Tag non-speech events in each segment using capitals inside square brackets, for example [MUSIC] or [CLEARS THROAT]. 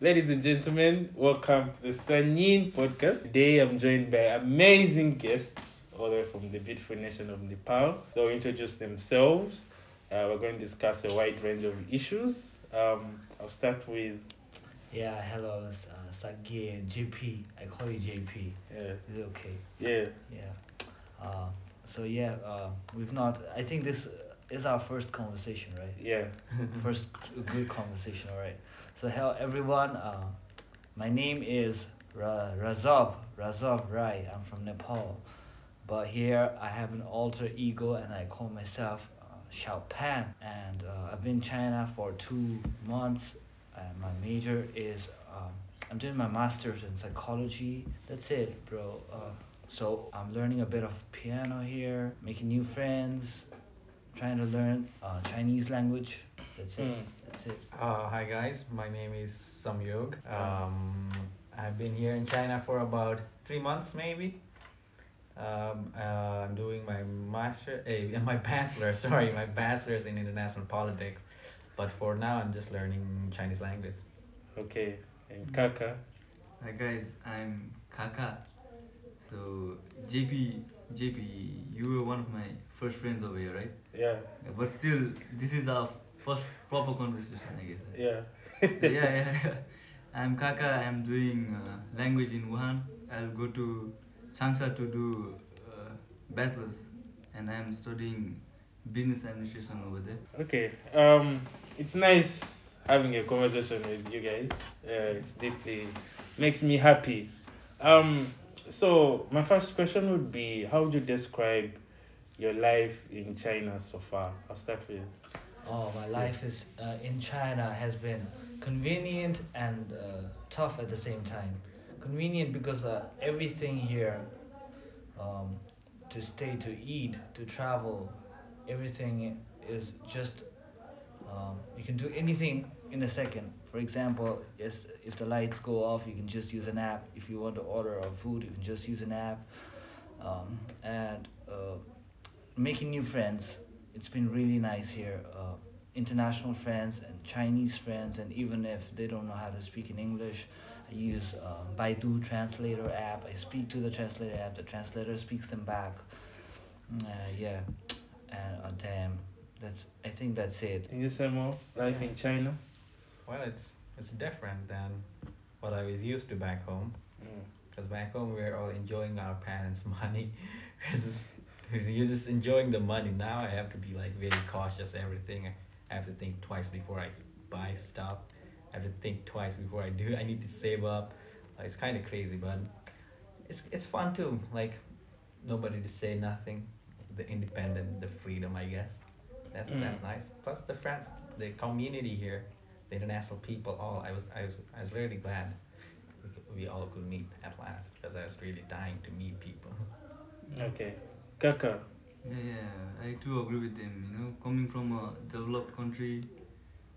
Ladies and gentlemen, welcome to the Sanyin podcast. Today I'm joined by amazing guests all the way from the beautiful nation of Nepal. They'll introduce themselves. Uh, we're going to discuss a wide range of issues. Um, I'll start with Yeah, hello, it's, uh, Sagi JP. I call you JP. yeah, Is it okay? yeah, Yeah. Uh, so yeah, uh, we've not. I think this is our first conversation, right? yeah. first good conversation, all right. So hello everyone. Uh, my name is Ra- Razov Razov Rai. I'm from Nepal, but here I have an alter ego and I call myself uh, Xiao Pan. And uh, I've been in China for two months. And my major is um, I'm doing my master's in psychology. That's it, bro. Uh, so I'm learning a bit of piano here, making new friends, trying to learn uh, Chinese language. That's it. Mm. That's it. Uh, hi guys, my name is Samyog. Um, I've been here in China for about three months maybe. Um, uh, I'm doing my master, eh, [LAUGHS] my bachelor, sorry, my bachelor's in international politics. But for now, I'm just learning Chinese language. Okay. And Kaka. Hi guys, I'm Kaka. So JP, JP, you were one of my first friends over here, right? Yeah, Yeah, But still, this is our first proper conversation, I guess. yeah. [LAUGHS] yeah, yeah, yeah. I'm Kaka. I'm doing uh, language in Wuhan. I'll go to Changsha to do uh, bachelor's, and I'm studying business administration over there. Okay. Um, it's nice having a conversation with you guys. Uh, it's deeply makes me happy. Um, so my first question would be, how would you describe your life in China so far? I'll start with. Oh, my life is uh, in China has been convenient and uh, tough at the same time. Convenient because uh, everything here, um, to stay, to eat, to travel, everything is just. Um, you can do anything in a second. For example, yes, if the lights go off, you can just use an app. If you want to order a food, you can just use an app. Um, and uh, making new friends. It's been really nice here. Uh, international friends and Chinese friends, and even if they don't know how to speak in English, I use uh, Baidu Translator app. I speak to the translator app. The translator speaks them back. Mm, Uh, yeah, and uh, damn, that's. I think that's it. Can you say more? Life in China. Well, it's it's different than what I was used to back home. Mm. Because back home, we're all enjoying our parents' [LAUGHS] money. It's just- You're just enjoying the money. Now I have to be like very cautious. Everything I have to think twice before I buy stuff. I have to think twice before I do. I need to save up. It's kind of crazy, but it's it's fun too. Like nobody to say nothing. The independent, the freedom, I guess. That's Mm. that's nice. Plus the friends, the community here, the international people. All I was I was I was really glad we, we all could meet at last because I was really dying to meet people. Okay. Kaka. Yeah, yeah, I too agree with them. You know, coming from a developed country,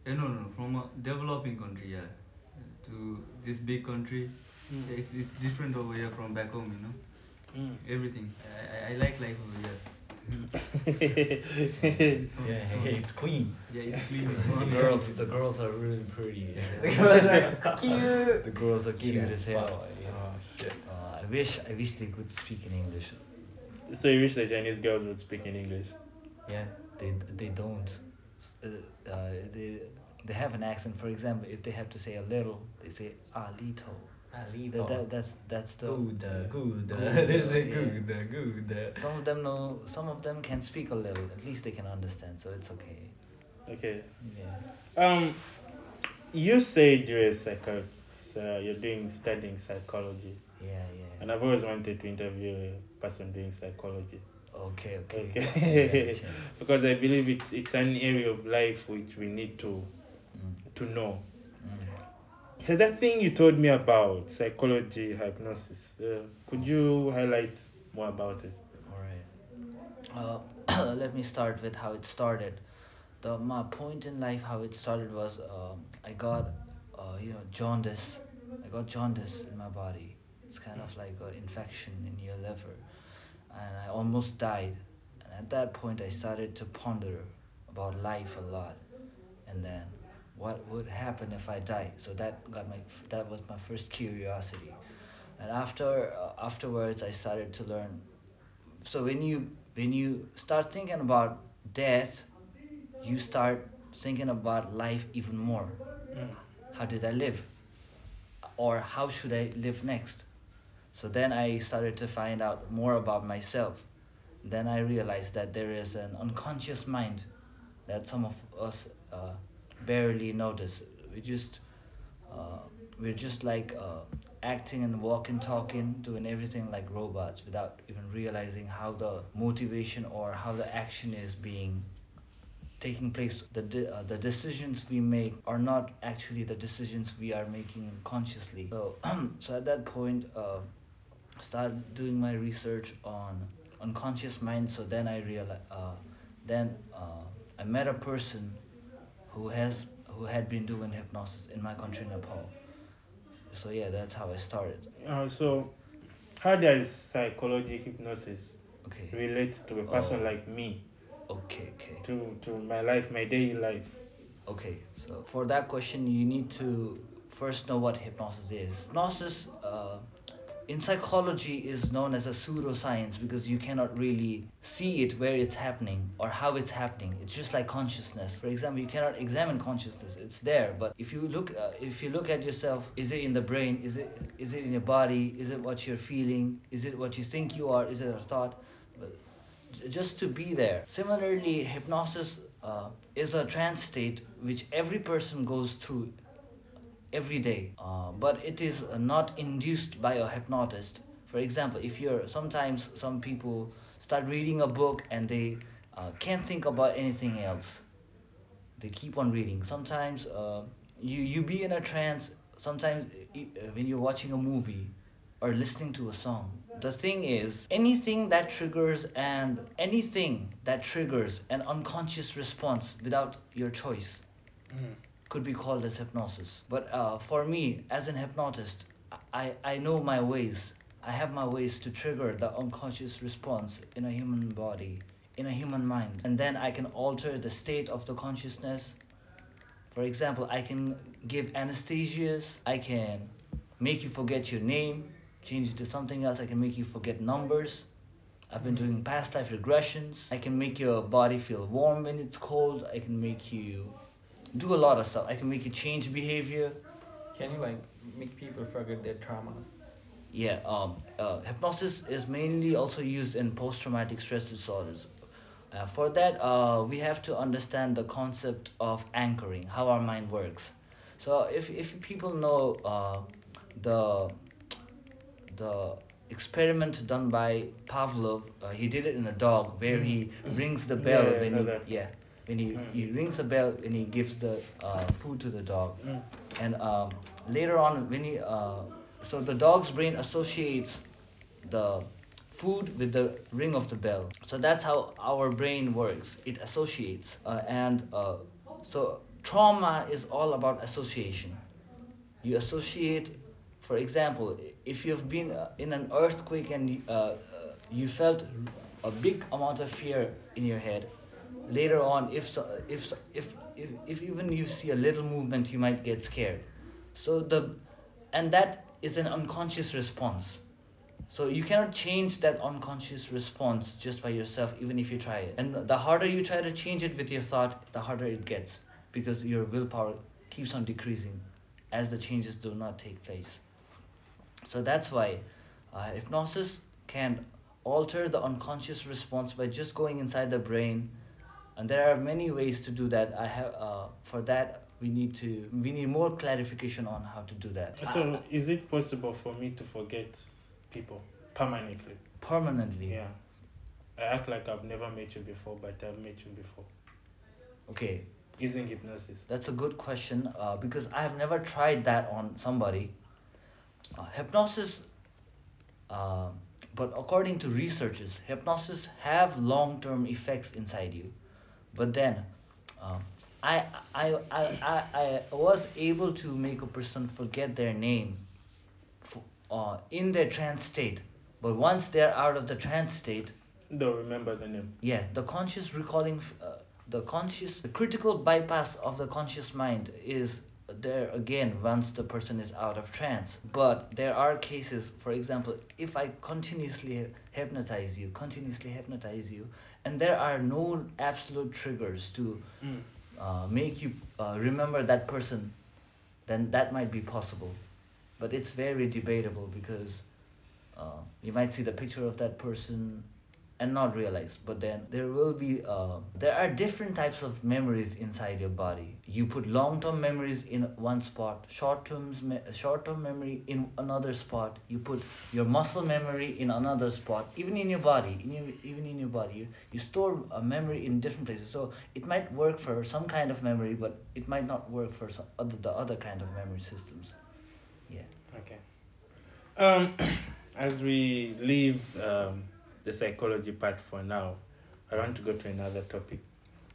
eh, no, no, no, from a developing country, yeah, to this big country, yeah, it's it's different over here from back home. You know, Mm. everything. I, I, I like life over here. Mm. It's fun, Yeah, it's fun. it's clean. Yeah, it's clean. It's The girls, the girls are really pretty. [LAUGHS] The girls are cute. The girls are cute Yeah. as hell. Wow. you know. Oh shit. Uh, I wish, I wish they could speak in English. So you wish the Chinese girls would speak in English? Yeah. they they don't S- uh, uh, they they have an accent for example if they have to say a little they say a little that, that, that's that's the Good, uh, good, uh, Good, [LAUGHS] this is yeah. good, good. some of them know some of them can speak a little at least they can understand so it's okay Okay. yeah Um, you said you're a psycho, so you're doing studying psychology, yeah yeah and I've always wanted to interview a person doing psychology okay okay Okay. Yeah, [LAUGHS] because I believe it's it's an area of life which we need to Mm, to know. mm. So that thing you told me about psychology hypnosis, uh, could you highlight more about it? All right. Uh, [COUGHS] let me start with how it started. The my point in life, how it started was um, I got, uh, you know, jaundice. I got jaundice in my body. It's kind of like an infection in your liver, and I almost died. And at that point, I started to ponder about life a lot, and then what would happen if I die. So that got my that was my first curiosity, and after uh, afterwards I started to learn. So when you when you start thinking about death, you start thinking about life even more. Mm. How did I live? Or how should I live next? So then I started to find out more about myself. Then I realized that there is an unconscious mind that some of us uh, barely notice. We just uh, we're just like uh, acting and walking, talking, doing everything like robots without even realizing how the motivation or how the action is being taking place. The de- uh, the decisions we make are not actually the decisions we are making consciously. So [CLEARS THROAT] so at that point, uh, started doing my research on unconscious mind. So then I realized, uh, then uh, I met a person who has who had been doing hypnosis in my country, Nepal. So yeah, that's how I started. Uh, so, how does psychology hypnosis Okay. relate to a person Oh. like me, Okay. Okay. to to my life, my daily life? Okay, so for that question, you need to first know what hypnosis is. Hypnosis uh, in psychology is known as a pseudoscience because you cannot really see it where it's happening or how it's happening. It's just like consciousness. For example, you cannot examine consciousness; it's there. But if you look, uh, if you look at yourself, is it in the brain? Is it is it in your body? Is it what you're feeling? Is it what you think you are? Is it a thought? Just to be there. Similarly, hypnosis uh, is a trance state which every person goes through every day, uh, but it is uh, not induced by a hypnotist. For example, if you're sometimes some people start reading a book and they uh, can't think about anything else. They keep on reading. Sometimes uh, you you be in a trance. Sometimes uh, when you're watching a movie or listening to a song. The thing is, anything that triggers and anything that triggers an unconscious response without your choice Mm. Could be called as hypnosis. But uh, for me, as an hypnotist, I, I know my ways. I have my ways to trigger the unconscious response in a human body, in a human mind. And then I can alter the state of the consciousness. For example, I can give anesthesias, I can make you forget your name, change it to something else, I can make you forget numbers. I've been doing past life regressions. I can make your body feel warm when it's cold. I can make you do a lot of stuff. I can make you change behavior. Can you like make people forget their traumas? Yeah, um, uh, hypnosis is mainly also used in post traumatic stress disorders. Uh, for that, uh, we have to understand the concept of anchoring, how our mind works. So, if, if people know uh, the, the experiment done by Pavlov, uh, he did it in a dog where he rings the bell Yeah, yeah, when he, yeah, when he, Mm. he rings the bell and he gives the uh, food to the dog Mm. and um, later on when he uh, so the dog's brain associates the food with the ring of the bell so that's how our brain works it associates uh, and uh, so trauma is all about association you associate for example if you've been uh, in an earthquake and uh, you felt a big amount of fear in your head later on if if, if if if even you see a little movement you might get scared. So the and that is an unconscious response. So you cannot change that unconscious response just by yourself even if you try it. And the harder you try to change it with your thought the harder it gets because your willpower keeps on decreasing as the changes do not take place. So that's why uh, hypnosis can alter the unconscious response by just going inside the brain and there are many ways to do that i have uh, for that we need to we need more clarification on how to do that So, is it possible for me to forget people permanently? permanently Yeah. I act like I've never met you before, but I've met you before. okay Using hypnosis. That's a good question uh, because I have never tried that on somebody. Uh, hypnosis, uh, but according to researchers, hypnosis have long term effects inside you. But then, uh, I, I, I, I, I was able to make a person forget their name f- uh, in their trance state. But once they're out of the trance state, Don't remember the name. yeah, the conscious recalling uh, the conscious the critical bypass of the conscious mind is there again once the person is out of trance but there are cases for example if i continuously hypnotize you continuously hypnotize you and there are no absolute triggers to Mm. uh, make you uh, remember that person then that might be possible but it's very debatable because uh, you might see the picture of that person and not realize but then there will be uh, there are different types of memories inside your body. You put long-term memories in one spot short-term me- short-term memory in another spot. You put your muscle memory in another spot even in your body in your, even in your body. You, you store a memory in different places. So it might work for some kind of memory but it might not work for some other the other kind of memory systems. Yeah. Okay. Um, [CLEARS THROAT] as we leave um, the psychology part for now, I want to go to another topic,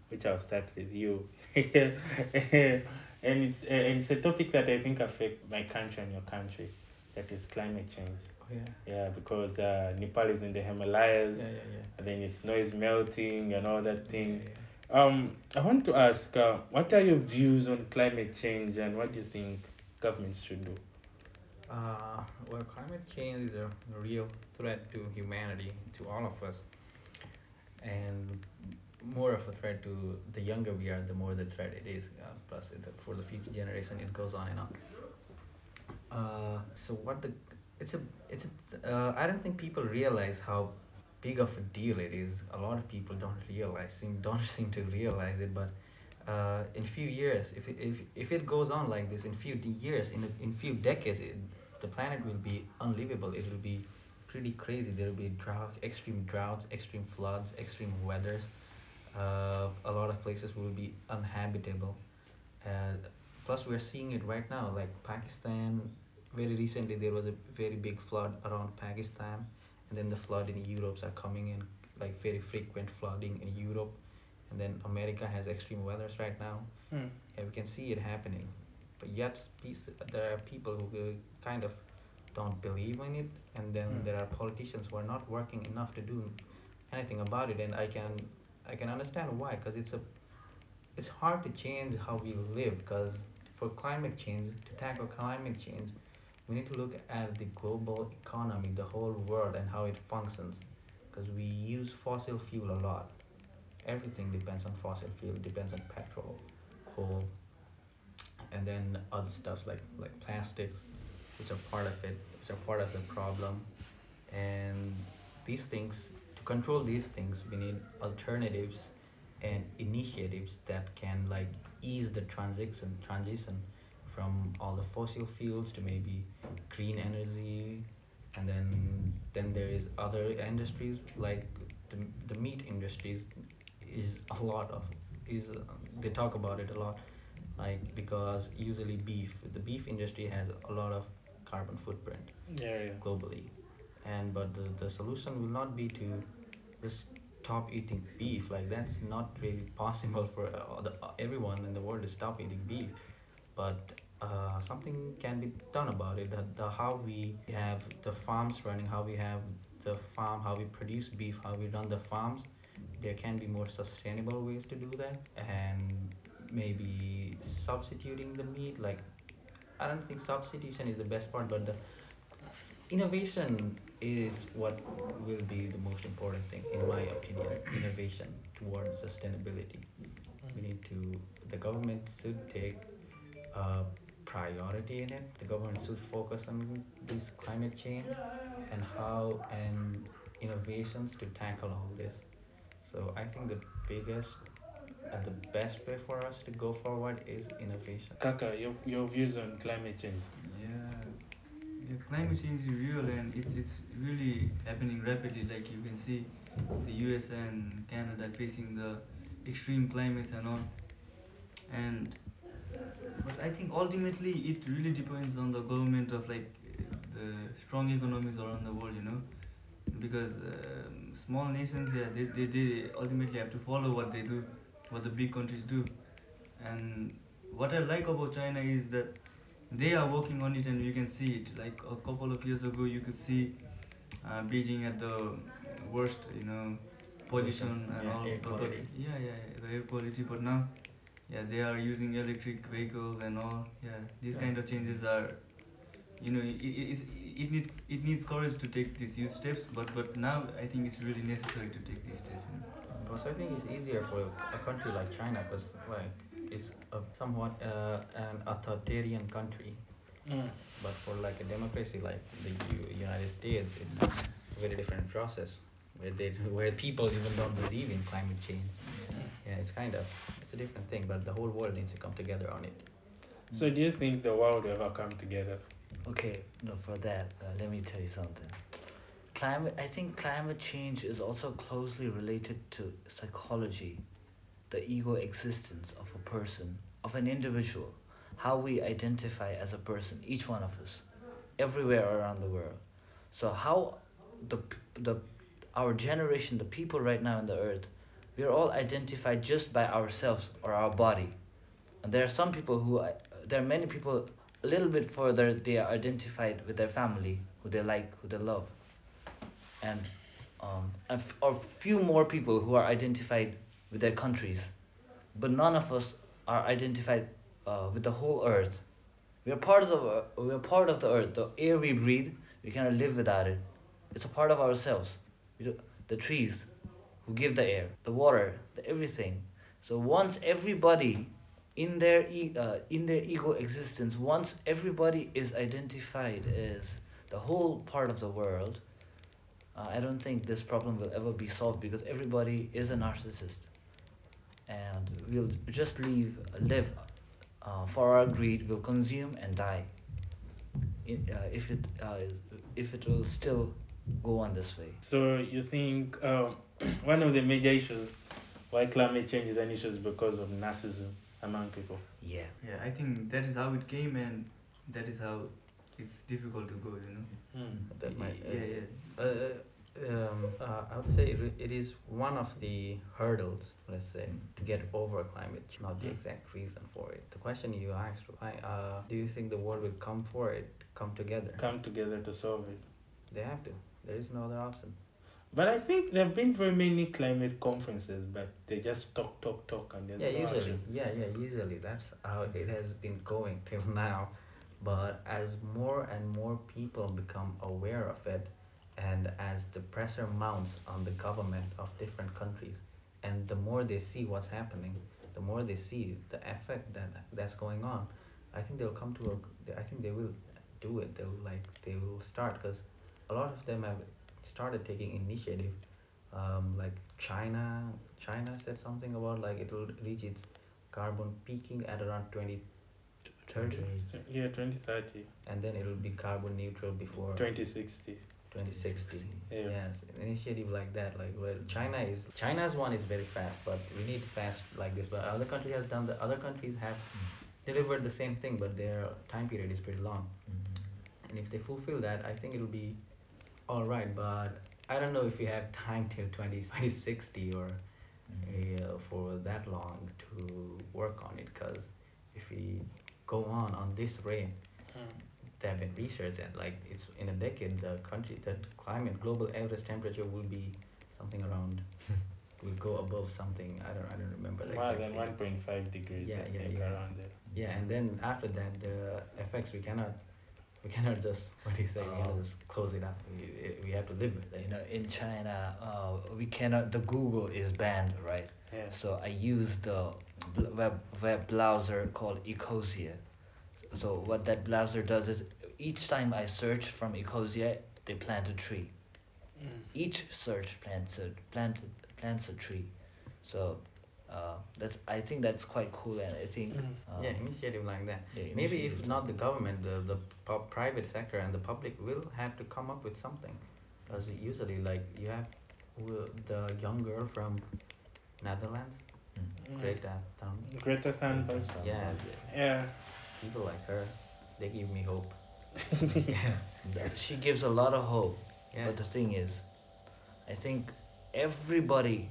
which I'll start with you. [LAUGHS] and it's and it's a topic that I think affect my country and your country, that is climate change. Oh, yeah. Yeah, because uh, Nepal is in the Himalayas, Yeah, yeah, yeah. and then its snow is melting and all that thing. Yeah, yeah. Um, I want to ask, uh, what are your views on climate change, and what do you think governments should do? Uh, well, climate change is a real threat to humanity, to all of us, and more of a threat to the younger we are, the more the threat it is. Uh, plus, it, for the future generation, it goes on and on. Uh, so what the it's a it's a, uh, I don't think people realize how big of a deal it is. A lot of people don't realize seem [LAUGHS] don't seem to realize it, but uh, in few years, if it, if if it goes on like this, in few years, in a, in few decades, it, the planet will be unlivable. It will be pretty crazy. There will be drought, extreme droughts, extreme floods, extreme weathers. Uh, a lot of places will be uninhabitable. Uh, plus, we are seeing it right now. Like Pakistan, very recently there was a very big flood around Pakistan, and then the flood in Europe are coming in, like very frequent flooding in Europe, and then America has extreme weathers right now. Hmm. Yeah, we can see it happening, but yet there are people who uh, kind of don't believe in it, and then Mm. there are politicians who are not working enough to do anything about it, and I can I can understand why, because it's a it's hard to change how we live, because for climate change to tackle climate change, we need to look at the global economy, the whole world, and how it functions, because we use fossil fuel a lot. Everything depends on fossil fuel. Depends on petrol, coal, and then other stuff like like plastics, which are part of it, which are part of the problem. And these things, to control these things, we need alternatives and initiatives that can like ease the transition transition from all the fossil fuels to maybe green energy and then then there is other industries like the, the meat industries is a lot of is uh, they talk about it a lot like because usually beef the beef industry has a lot of carbon footprint Yeah, yeah. globally. And but the, the solution will not be to just stop eating beef. Like that's not really possible for uh, the, uh, everyone in the world to stop eating beef. But uh, something can be done about it. The, the how we have the farms running how we have the farm how we produce beef how we run the farms there can be more sustainable ways to do that. And maybe substituting the meat like i don't think substitution is the best part but the innovation is what will be the most important thing in my opinion innovation towards sustainability. Hmm. We need to the government should take a priority in it. The government should focus on this climate change and how and innovations to tackle all this. So i think the biggest and the best way for us to go forward is innovation Kaka, your, your views on climate change. Yeah, yeah, climate change is real and it's it's really happening rapidly. Like you can see, the US and Canada facing the extreme climates and all. And but I think ultimately it really depends on the government of like the strong economies around the world, you know, because um, small nations, yeah, they, they they ultimately have to follow what they do, what the big countries do, and what I like about China is that they are working on it and you can see it. Like a couple of years ago you could see uh, beijing at the worst you know pollution and Yeah, all. air but, but quality. yeah yeah the air quality. But now yeah they are using electric vehicles and all. Yeah these Yeah. kind of changes are you know it, it, it need it needs courage to take these huge steps. But but now i think it's really necessary to take these steps you know? Because I think it's easier for a country like China, because like it's a somewhat uh, an authoritarian country. Mm. But for like a democracy like the U- United States, it's a very different process where they where people even don't believe in climate change. Yeah, it's kind of it's a different thing, but the whole world needs to come together on it. So do you think the world will ever come together? Okay, no, for that, uh, let me tell you something. Climate, I think climate change is also closely related to psychology, the ego existence of a person, of an individual, how we identify as a person, each one of us, everywhere around the world. So how the the our generation, the people right now on the earth, we are all identified just by ourselves or our body, and there are some people who, uh, there are many people a little bit further they are identified with their family who they like who they love and um a f- or few more people who are identified with their countries but none of us are identified uh, with the whole earth. We are part of the uh, we are part of the earth. The air we breathe we cannot live without it. It's a part of ourselves. The trees who give the air the water the everything. So once everybody in their e- uh, in their ego existence once everybody is identified as the whole part of the world uh, i don't think this problem will ever be solved because everybody is a narcissist. And we'll just leave live uh, for our greed We'll consume and die. I- uh, if it uh, if it will still go on this way. So you think um, [CLEARS THROAT] one of the major issues why climate change is an issue is because of narcissism among people. yeah. Yeah i think that is how it came and that is how it's difficult to go you know? Mm. That might, uh, yeah. yeah Uh, um, uh, I would say it, it is one of the hurdles, let's say, to get over climate change, not the Mm. exact reason for it. The question you asked, why, uh, do you think the world will come for it, come together? Come together to solve it. They have to. There is no other option. But I think there have been very many climate conferences, but they just talk, talk, talk, and there's yeah, no usually. action. Yeah, yeah, usually that's how it has been going till [LAUGHS] now. But as more and more people become aware of it, and as the pressure mounts on the government of different countries, and the more they see what's happening, the more they see the effect that that's going on, I think they'll come to a. I think they will do it. They'll like they will start because a lot of them have started taking initiative. Um, like China, China said something about like it will reach its carbon peaking at around 2030 Yeah, 2030, and then it will be carbon neutral before 2060. 2060 Yeah. yes an initiative like that like well china is china's one is very fast but we need fast like this. But other country has done the other countries have delivered the same thing but their time period is pretty long. And if they fulfill that i think it'll be all right but i don't know if we have time till 20, 2060 or uh, for that long to work on it because if we go on on this rate Mm. There have been research and like it's in a decade the country the climate global average temperature will be something around [LAUGHS] will go above something i don't i don't remember the More exact than 1.5 degrees, Yeah, yeah, yeah. around there. yeah and then after that the effects we cannot we cannot just [LAUGHS] what do you say we Oh. cannot just close it up we, we have to live with it you know in china uh, we cannot the google is banned right Yeah. So I use the web web browser called Ecosia. So what that browser does is each time I search from Ecosia, they plant a tree. Mm. Each search plants a plant plants a tree. So uh, that's I think that's quite cool, and I think Mm. um, yeah initiative like that yeah, maybe if not the government the, the pu- private sector and the public will have to come up with something because usually like you have the young girl from netherlands Mm. greta thun Greta Thunberg. that. yeah Yeah. People like her they give me hope [LAUGHS] yeah she gives a lot of hope. yeah But the thing is, I think everybody,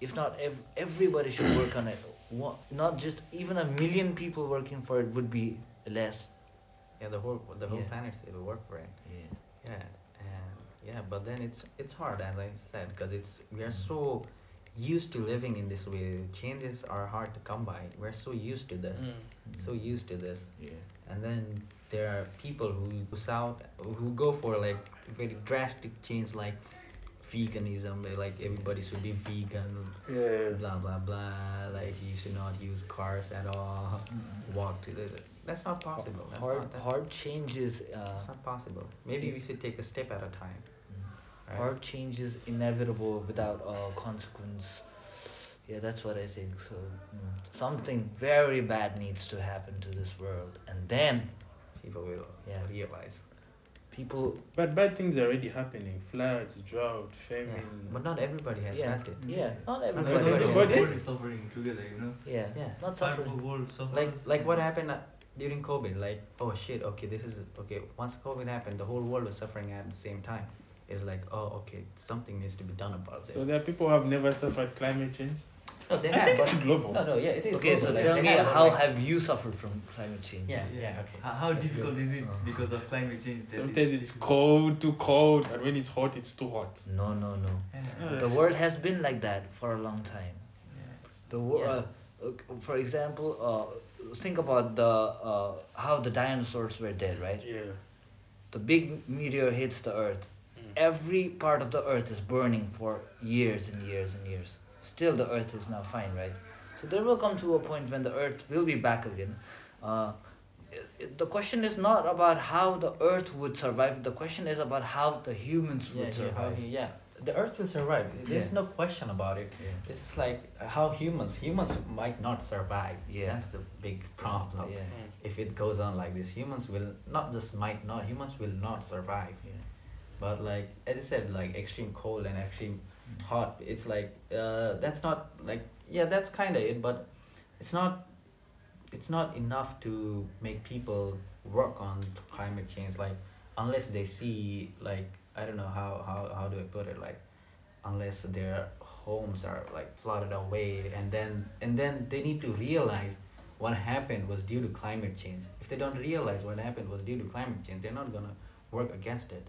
if not ev- everybody, should work on it. One, not just even a million people working for it would be less. yeah the whole the whole Yeah. planet will work for it Yeah. yeah and Yeah, but then it's it's hard as I said because it's we are so used to living in this way. Changes are hard to come by. We're so used to this, Mm. so used to this, Yeah. and then there are people who who out who go for like very drastic change like veganism. Like everybody should be vegan, Yeah. blah blah blah. Like you should not use cars at all. Walk to the. That's not possible. That's hard not, that's, hard changes. Uh, that's not possible. Maybe we should take a step at a time. Right? hard change is inevitable without uh, consequence. Yeah, that's what I think. So mm, something very bad needs to happen to this world, and then people will Yeah. realize. people. But bad things are already happening. Floods, drought, Yeah. famine. But not everybody has Yeah, felt it. yeah, not But everybody. Everybody- the everybody- world is suffering together, you know. Yeah, Yeah. not Part of suffering. world. Like like what happened uh, during COVID? Like oh shit, okay, this is okay. Once COVID happened, the whole world was suffering at the same time. It's like oh okay, something needs to be done about this. So there are people who have never suffered climate change. no, they I have, think but it's global. no, no, yeah, it is. Okay, so like, tell they me, have, how like- have you suffered from climate change? Yeah, yeah, okay. How, how difficult good. is it Uh-huh. because of climate change? Sometimes it's it's cold, too cold, and when it's hot, it's too hot. No, no, no. Yeah. The world has been like that for a long time. Yeah. The world, Yeah. uh, for example, uh, think about the uh, how the dinosaurs were dead, right? Yeah. The big meteor hits the Earth. Every part of the Earth is burning for years and years and years. Still, the Earth is now fine, right? So there will come to a point when the Earth will be back again. Uh, the question is not about how the Earth would survive. The question is about how the humans would yeah, survive. he- yeah, the Earth will survive. There's Yeah. no question about it. Yeah. It's like how humans humans might not survive. Yeah. That's the big problem. Yeah. If it goes on like this, humans will not just might not humans will not survive. Yeah. But like as I said, like extreme cold and extreme hot, it's like uh, that's not like yeah, that's kind of it, but it's not it's not enough to make people work on climate change. Like unless they see like I don't know how how how do I put it like unless their homes are like flooded away and then and then they need to realize what happened was due to climate change if they don't realize what happened was due to climate change they're not gonna work against it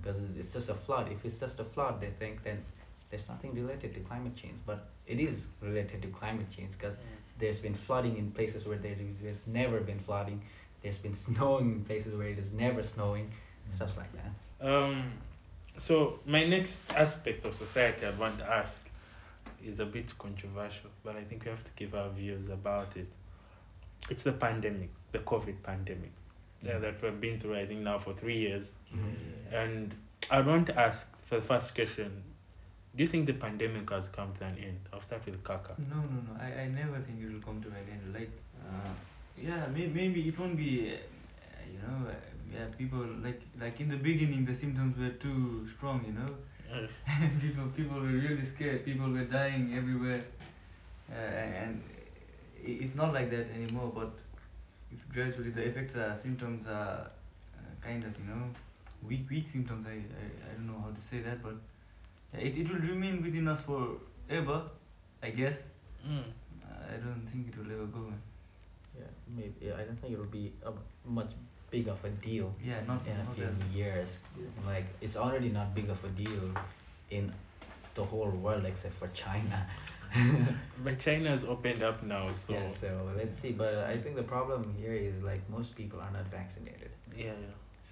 because it's just a flood. If it's just a flood they think then there's nothing related to climate change. But it is related to climate change because there's been flooding in places where there is, there's never been flooding. There's been snowing in places where it is never snowing. Stuff like that. Um, so my next aspect of society I want to ask is a bit controversial, but I think we have to give our views about it. It's the pandemic, the COVID pandemic, yeah, that we've been through. I think now for three years, and I want to ask for the first question: Do you think the pandemic has come to an end? I'll start with Kaka. No, no, no. I, I never think it will come to an end. Like, uh, yeah, may, maybe it won't be, uh, you know, uh, yeah, people like like in the beginning the symptoms were too strong, you know. Uh, [LAUGHS] people people were really scared. People were dying everywhere, uh, and it's not like that anymore. But it's gradually the effects are symptoms are uh, kind of you know weak weak symptoms. I, I, I don't know how to say that, but it it will remain within us forever, I guess. mm. I don't think it will ever go. man. Yeah, maybe. Yeah, I don't think it will be a much big of a deal Yeah, not in a not few that. years. Like it's already not big of a deal in the whole world except for China. [LAUGHS] But China's opened up now, so yeah, so let's see. But I think the problem here is like most people are not vaccinated. yeah, yeah.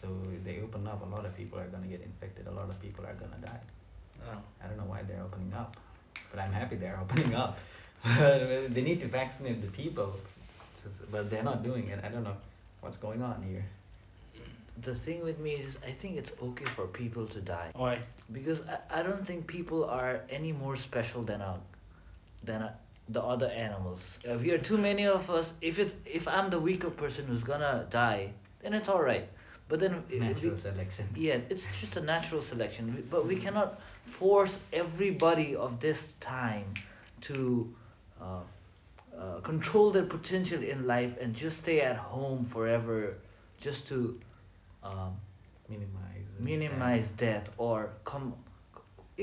So they open up, a lot of people are gonna get infected. A lot of people are gonna die. Oh. I don't know why they're opening up, but I'm happy they're [LAUGHS] opening up. But they need to vaccinate the people, but they're not doing it. I don't know what's going on here. The thing with me is, I think it's okay for people to die Why? because I, I don't think people are any more special than a, than the other animals. If we are too many of us, if it if I'm the weaker person who's gonna die, then it's all right. But then if we- selection. yeah, it's just a natural selection. We- But we cannot force everybody of this time to uh, uh, control their potential in life and just stay at home forever, just to um, Minimize. minimize death or come.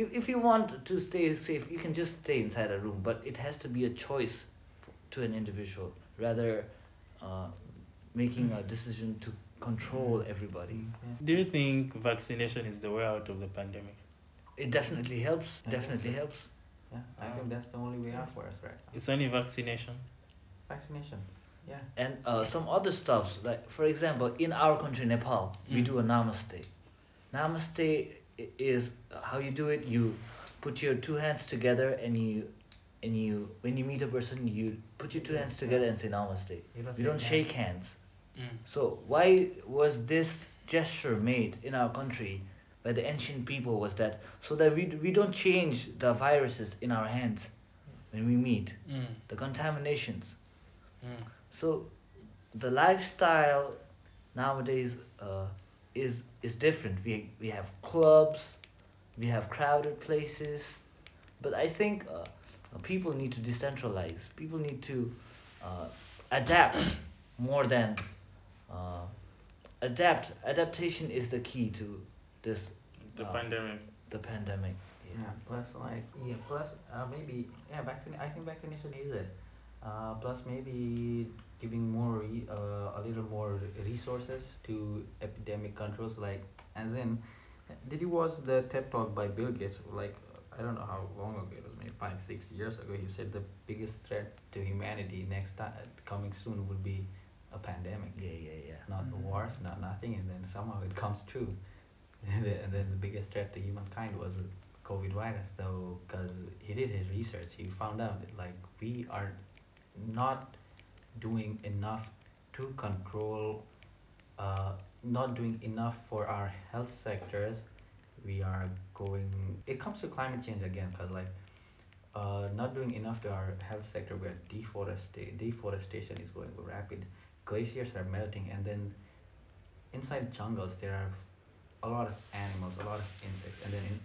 If, if you want to stay safe, you can just stay inside a room, but it has to be a choice to an individual rather uh, making a decision to control everybody. Do you think vaccination is the way out of the pandemic? It definitely helps. I Definitely so. helps. Yeah, I Ah. think that's the only way out for us right now. It's only vaccination. Vaccination. Yeah. And uh, some other stuffs like for example in our country Nepal we Mm. do a namaste. Namaste i- is how you do it. You put your two hands together and you and you when you meet a person you put your two hands together and say namaste. You don't, You don't shake hands. Mm. So why was this gesture made in our country by the ancient people was that so that we we don't change the viruses in our hands when we meet Mm. the contaminations. Mm. So the lifestyle nowadays uh, is is different. We we have clubs, we have crowded places, but I think uh, people need to decentralize. People need to uh, adapt [COUGHS] more than uh, adapt. Adaptation is the key to this The Uh, pandemic. the pandemic. Yeah. Plus, like, yeah. Plus, uh, maybe, yeah. Vaccine. I think vaccination is it. Uh, plus, maybe giving more, re- uh, a little more resources to epidemic controls. Like, as in, did you watch the TED talk by Bill Gates? Like, I don't know how long ago it was. Maybe five, six years ago. He said the biggest threat to humanity next time coming soon will be a pandemic. Yeah, yeah, yeah. not Mhm. wars, not nothing, and then somehow it comes true. [LAUGHS] And then, the biggest threat to humankind was COVID virus, though, because he did his research, he found out that like we are not doing enough to control, uh, not doing enough for our health sectors. We are going. It comes to climate change again, because like. Uh, not doing enough to our health sector where deforestation deforestation is going rapid glaciers are melting and then inside jungles there are a lot of animals a lot of insects and then in,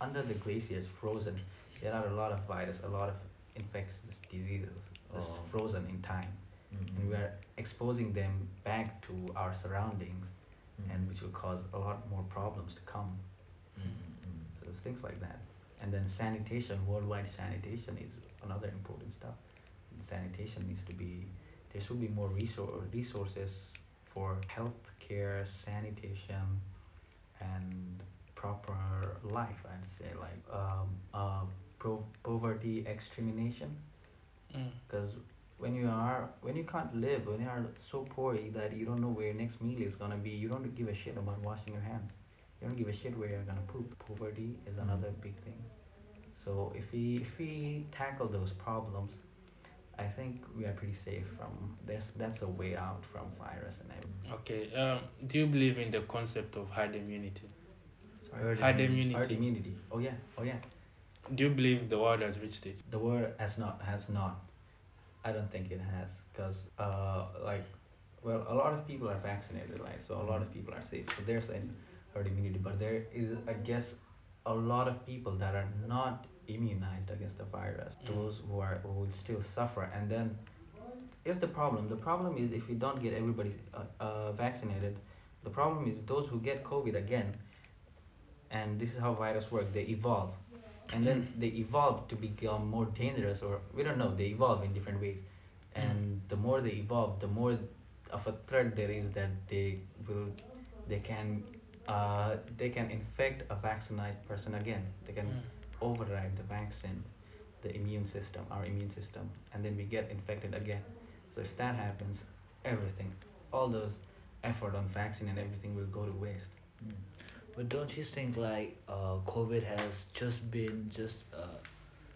under the glaciers frozen there are a lot of virus a lot of infectious diseases just Oh. frozen in time Mm-hmm. and we are exposing them back to our surroundings Mm-hmm. and which will cause a lot more problems to come Mm-hmm. so things like that and then sanitation worldwide sanitation is another important stuff sanitation needs to be there should be more resor- resources for health care sanitation and proper life i'd say like um, uh, pro- poverty extermination Mm. because when you are when you can't live when you are so poor that you don't know where your next meal is gonna be you don't give a shit about washing your hands you don't give a shit where you're gonna poop poverty is another big thing so if we if we tackle those problems i think we are pretty safe from there's that's a way out from virus and everything Okay. Um, do you believe in the concept of herd immunity? Herd Herd immunity. immunity. herd immunity oh yeah oh yeah Do you believe the world has reached it? the world has not has not. I don't think it has because uh like well a lot of people are vaccinated right? So a lot of people are safe. So there's an herd immunity but there is i guess a lot of people that are not immunized against the virus. Mm. those who are who will still suffer. And then here's the problem. The problem is if we don't get everybody uh, uh, vaccinated the problem is those who get covid again and this is how virus work they evolve and then they evolve to become more dangerous or we don't know they evolve in different ways. And the more they evolve the more of a threat there is that they will they can uh, they can infect a vaccinated person again. They can Mm. override the vaccine the immune system our immune system and then we get infected again. So if that happens everything all those effort on vaccine and everything will go to waste. Mm. But don't you think like uh, COVID has just been just uh,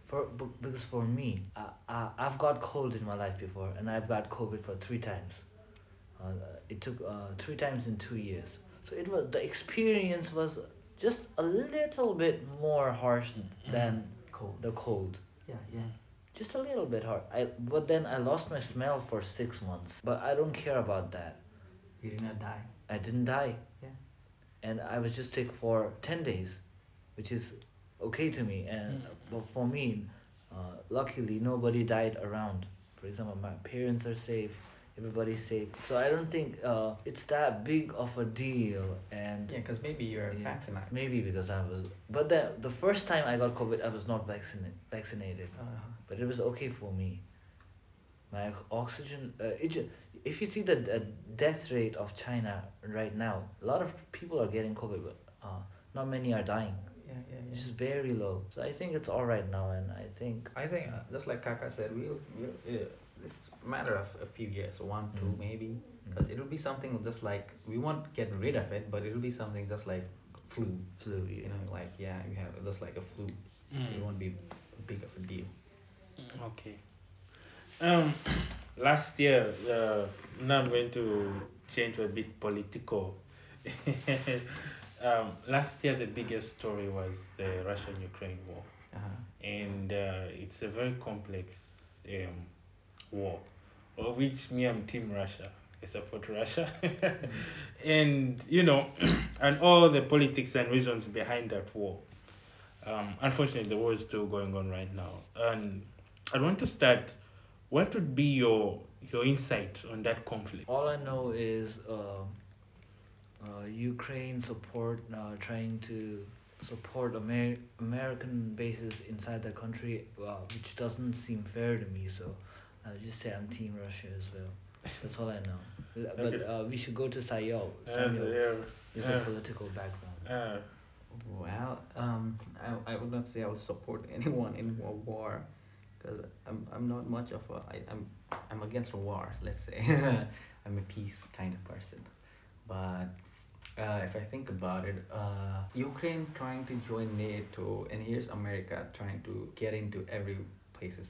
for because for me I, I I've got cold in my life before and I've got COVID for three times. Uh, it took uh, three times in two years. So it was the experience was just a little bit more harsh than cold the cold. yeah yeah Just a little bit hard. I but then I lost my smell for six months. But I don't care about that. you did not die I didn't die. And I was just sick for 10 days, which is okay to me. And Mm. but for me, uh, luckily, nobody died around. For example, my parents are safe, everybody's safe. So I don't think uh, it's that big of a deal. And yeah because maybe you're Yeah. vaccinated maybe because I was. But the, the first time I got COVID, I was not vaccinated. vaccinated. uh, But it was okay for me. Like oxygen. Uh, it ju- if you see the uh, death rate of China right now, a lot of people are getting COVID, but uh, not many are dying. Yeah, yeah, It's very low. So I think it's all right now, and I think I think uh, just like Kaka said, we'll, we'll uh, it's a matter of a few years, one, two, Mm. maybe. Cause it'll be something just like we won't get rid of it, but it'll be something just like flu. flu. You know, like yeah, you have just like a flu. It Mm. won't be big of a deal. Okay. Um, [CLEARS THROAT] last year, uh, now I'm going to change to a bit political. [LAUGHS] um, last year, the biggest story was the Russian-Ukraine war, Uh-huh. and uh, it's a very complex um, war, of which me I'm Team Russia. I support Russia, [LAUGHS] and you know, [CLEARS THROAT] and all the politics and reasons behind that war. Um, unfortunately, the war is still going on right now, and I want to start. What would be your your insight on that conflict? All I know is uh, uh, Ukraine support uh, trying to support Amer- American bases inside the country, uh, which doesn't seem fair to me. So I would just say I'm Team Russia as well. That's all I know. But Okay. uh, we should go to Sayal. Uh, Samuel yeah, is a political background. uh, Well, um, I, I would not say I would support [LAUGHS] anyone in a war, because I'm, I'm not much of a I, I'm I'm against wars. [LAUGHS] Let's say [LAUGHS] I'm a peace kind of person, but uh, if I think about it, uh, Ukraine trying to join NATO, and here's America trying to get into every places,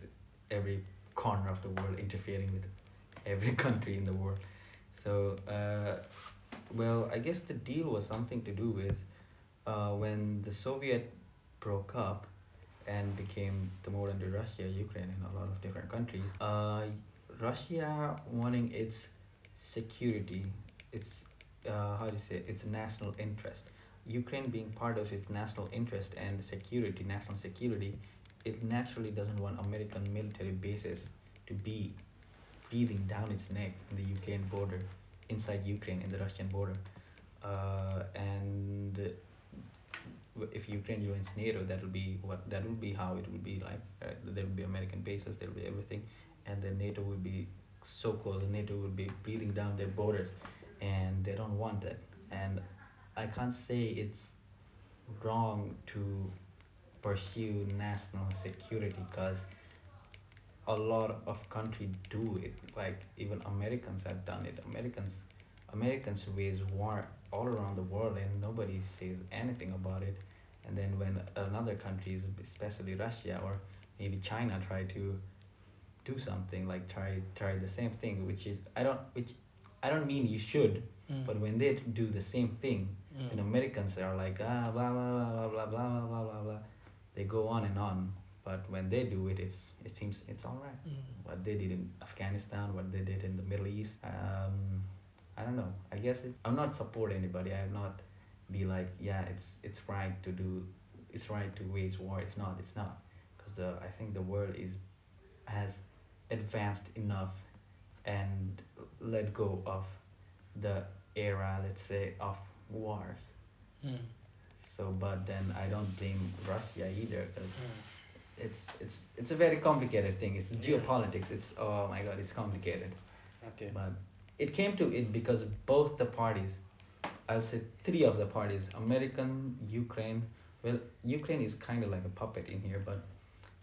every corner of the world, interfering with every [LAUGHS] country in the world. So, uh, well, I guess the deal was something to do with uh, when the Soviet broke up and became the modern day Russia, Ukraine, and a lot of different countries, uh, Russia wanting its security, its uh, how do you say it? its national interest. Ukraine being part of its national interest and security, national security, it naturally doesn't want American military bases to be breathing down its neck in the Ukraine border, inside Ukraine in the Russian border, uh, and if Ukraine joins NATO, that will be what that will be how it will be like. Uh, there will be American bases, there will be everything, and then NATO will be so close. NATO will be breathing down their borders, and they don't want that. And I can't say it's wrong to pursue national security because a lot of countries do it. Like even Americans have done it. Americans Americans wage war all around the world and nobody says anything about it. And then when another countries, especially Russia or maybe China, try to do something like try try the same thing, which is I don't which I don't mean you should, but when they do the same thing, and Americans are like ah blah blah blah blah blah blah blah blah blah, they go on and on. But when they do it, it's it seems it's all right. What they did in Afghanistan, what they did in the Middle East, um, I don't know. I guess it, I'm not support anybody. I'm not be like yeah it's it's right to do, it's right to wage war. It's not. It's not because the I think the world is has advanced enough and let go of the era let's say of wars hmm. so but then i don't blame russia either 'cause hmm. it's it's it's a very complicated thing it's Yeah. geopolitics it's oh my god it's complicated Okay. but it came to it because both the parties i'll say three of the parties american ukraine well ukraine is kind of like a puppet in here but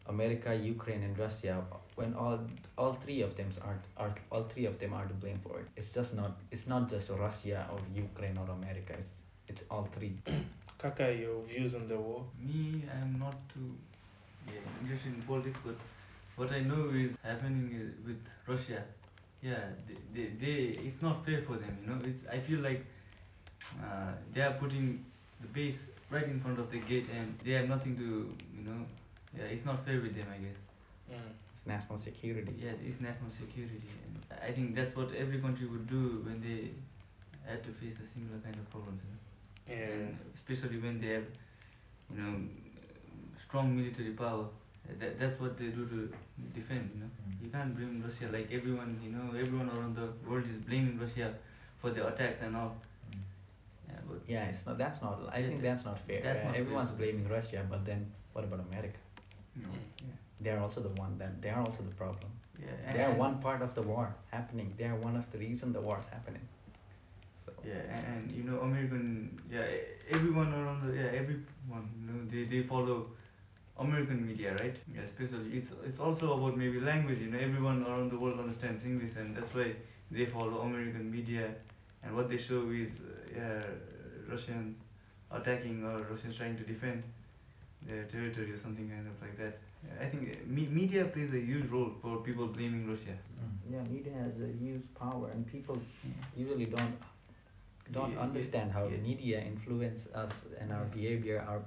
america ukraine and russia when all all three of them are, are all three of them are to blame for it it's just not it's not just russia or ukraine or america it's it's all three [CLEARS THROAT] Kaka, your views on the war? Me, I'm not too yeah, interested in politics, but what I know is happening uh, with Russia. Yeah, they, they, they it's not fair for them, you know. It's I feel like uh, they are putting the base right in front of the gate, and they have nothing to, you know. Yeah, it's not fair with them, I guess. it's national security Yeah, it's national security, and I think that's what every country would do when they had to face a similar kind of problems. You know? Yeah. and especially when they have you know strong military power that, that's what they do to defend you know you can't blame russia like everyone you know everyone around the world is blaming russia for the attacks and all yeah but yeah it's not that's not i Yeah, think that's not fair that's Uh, not fair. everyone's blaming russia but then what about america you know, Mm. yeah. they are also the one that they are also the problem. Yeah, They are one part of the war happening. They are one of the reason the war is happening. So Yeah, and, and you know American, yeah, e- everyone around the, yeah, everyone, you know, they, they follow American media, right? Yeah, especially it's it's also about maybe language. You know, everyone around the world understands English, and that's why they follow American media, and what they show is uh, yeah, Russians attacking or Russians trying to defend their territory or something kind of like that. Yeah, I think uh, me- media plays a huge role for people blaming Russia. yeah, media has a huge power, and people usually don't don't Yeah, yeah, understand how yeah. media influence us and our behavior, our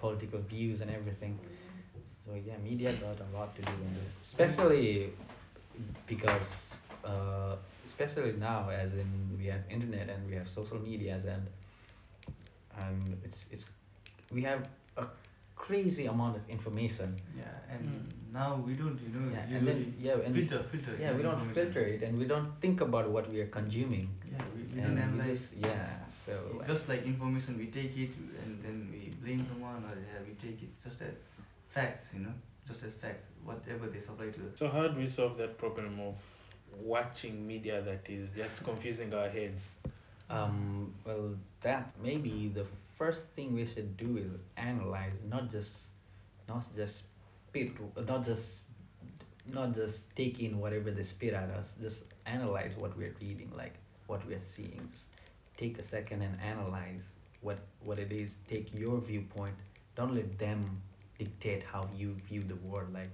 political views, and everything. So yeah, media got a lot to do in this, especially because uh, especially now, as in we have internet and we have social medias and and it's it's we have a crazy amount of information. Yeah, and Mm. now we don't, you know, Yeah, and then yeah, and filter, filter. yeah, we don't filter it and we don't think about what we are consuming. Yeah, we, we don't we analyze. just yeah, so It's just like information, we take it and then we blame someone, or yeah, we take it just as facts, you know, just as facts, whatever they supply to us. So how do we solve that problem of watching media that is just confusing our heads? Um, well, that maybe the first thing we should do is analyze, not just, not just spit, not just, not just take in whatever they spit at us. Just analyze what we're reading, like what we're seeing. Just take a second and analyze what what it is. Take your viewpoint. Don't let them dictate how you view the world. Like,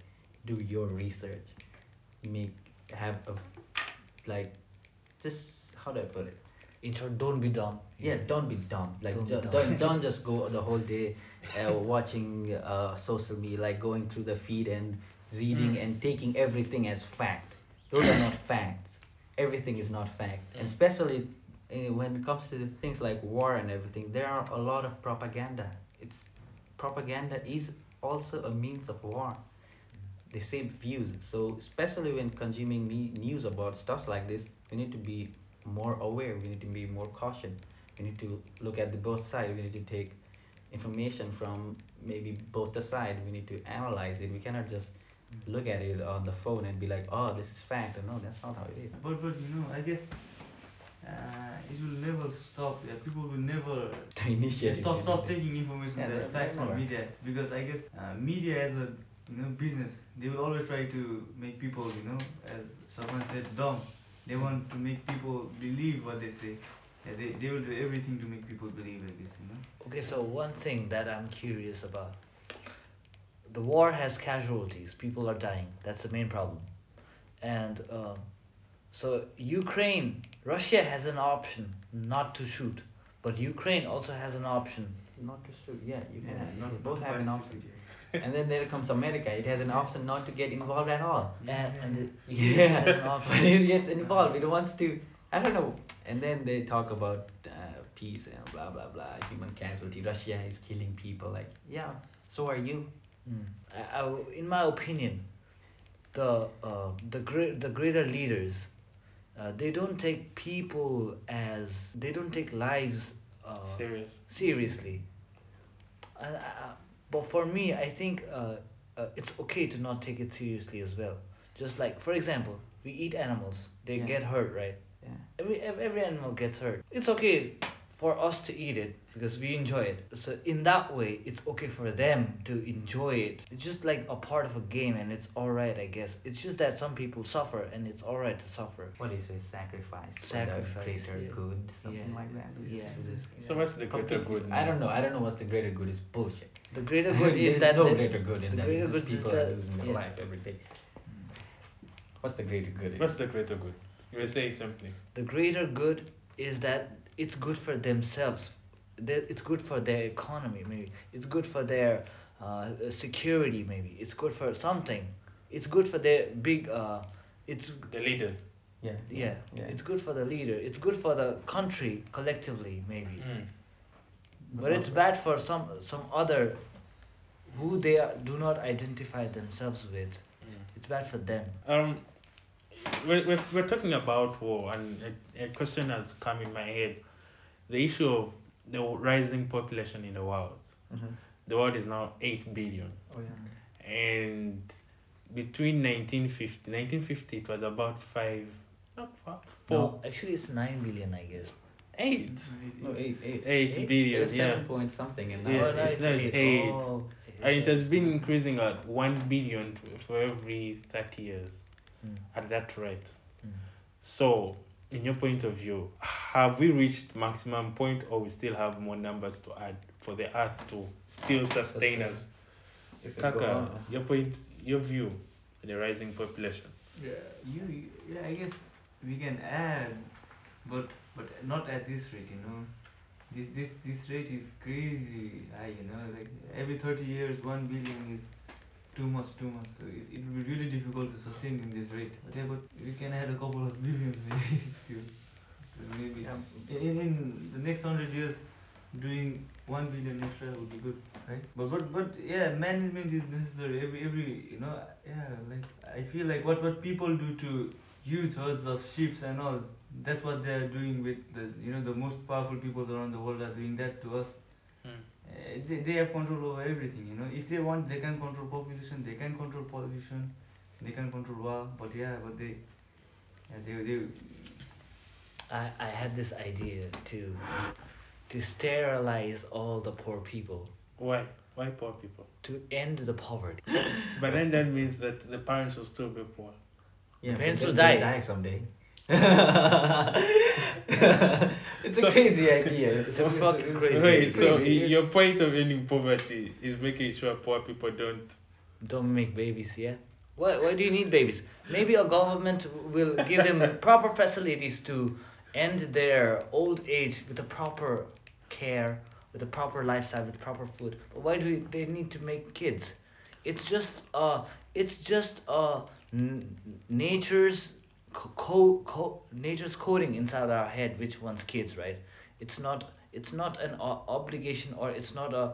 do your research. Make have a like, just how do I put it? Intro, don't be dumb. Yeah, don't be dumb. Like Don't don't dumb. don't, [LAUGHS] don't just go the whole day uh, watching uh, social media, like going through the feed and reading Mm. and taking everything as fact. Those are not facts. Everything is not fact, and Mm. especially uh, Eh, when it comes to things like war and everything, there are a lot of propaganda. It's propaganda is also a means of war. The same views. So especially when consuming me- news about stuff like this, we need to be more aware. We need to be more cautious. We need to look at the both sides. We need to take information from maybe both the side. We need to analyze it. We cannot just look at it on the phone and be like, oh, this is fact. No, that's not how it is. But but you know, I guess uh, it will never stop. Yeah, people will never [LAUGHS] The initiative. stop stop taking information Yeah, that's they're- fact from media because I guess uh, media as a you know business, they will always try to make people you know as someone said dumb. They want to make people believe what they say. Yeah, they, they will do everything to make people believe like this, you know. Okay, so one thing that I'm curious about. The war has casualties. People are dying. That's the main problem. And um, so Ukraine, Russia has an option not to shoot, but Ukraine also has an option. Not to shoot. Yeah, you can. Yeah, not- both not have an option. [LAUGHS] And then there comes America. It has an option not to get involved at all. And and [LAUGHS] it Yeah, has an but it gets involved. It wants to. I don't know. And then they talk about uh, peace and blah blah blah. Human casualty. Russia is killing people. Like yeah. So are you. Mm. I, I in my opinion, the uh, the great the greater leaders, uh, they don't take people as they don't take lives uh, Serious. seriously. Uh, but for me, I think uh, uh, it's okay to not take it seriously as well. Just like, for example, we eat animals; they Yeah. get hurt, right? Yeah. Every every animal gets hurt. It's okay for us to eat it because we enjoy it. So in that way, it's okay for them to enjoy it. It's just like a part of a game, and it's alright, I guess. It's just that some people suffer, and it's alright to suffer. What do you say? Sacrifice. for Sacrifice, The greater yeah. good. Something Yeah. like that. Yeah. This So what's the greater completely- good? I don't know. I don't know what's the greater good. It's bullshit. The greater [LAUGHS] good is that no the- greater good in the that. greater It's just good is people are losing their yeah. life every day. What's the greater good? What's the greater good? You will say something. the greater good is that it's good for themselves it's good for their economy maybe it's good for their uh, security maybe it's good for something it's good for their big uh, it's The leaders. yeah, Yeah. Yeah. it's good for the leader it's good for the country collectively maybe Mm. but it's bad for some some other who they are, do not identify themselves with Mm. it's bad for them Um, we're, we're, we're talking about war, and a, a question has come in my head. The issue of the rising population in the world. Mhm. The world is now 8 billion. Oh yeah. And between 1950, 1950 it was about five, not five, four, No, actually it's nine billion, I guess. eight, No, eight, eight. eight Eight? billion, yeah. seven point something, and now Yes, oh, it's it's eight. eight. Oh, And it has been increasing at one billion for every 30 years at that rate. mm. So, in your point of view, have we reached maximum point or we still have more numbers to add for the earth to still sustain us? If it go Kaka, your point, your view on the rising population. Yeah, you, you- yeah, I guess we can add, but but not at this rate, you know. This this this rate is crazy high, you know. Like every thirty years, one billion is too much, too much. So it, it will be really difficult to sustain in this rate. Yeah, but we can add a couple of billions [LAUGHS] maybe to, to maybe um, in, in the next hundred years, doing one billion extra would be good, right? But but but yeah, management is necessary. Every every you know yeah, like I feel like what what people do to huge herds of sheep and all. That's what they are doing with the you know the most powerful peoples around the world are doing that to us. Uh, they, they have control over everything. You know, if they want, they can control population. They can control pollution. They can control war. But yeah, but they, yeah, they they I, I had this idea to to sterilize all the poor people Why? Why poor people? to end the poverty. [LAUGHS] But then that means that the parents will still be poor. Yeah, but Parents will they'll die. die someday. It's So- a crazy idea. It's, a [LAUGHS] fucking crazy. Wait, so your point of ending poverty is making sure poor people don't. Don't make babies Yeah. Why, why do you need babies? Maybe a government will give them [LAUGHS] proper facilities to end their old age with the proper care, with the proper lifestyle, with proper food. But why do they need to make kids? It's just uh, it's just uh, n- nature's co- co- nature's coding inside our head which wants kids, right? It's not it's not an o- obligation or it's not a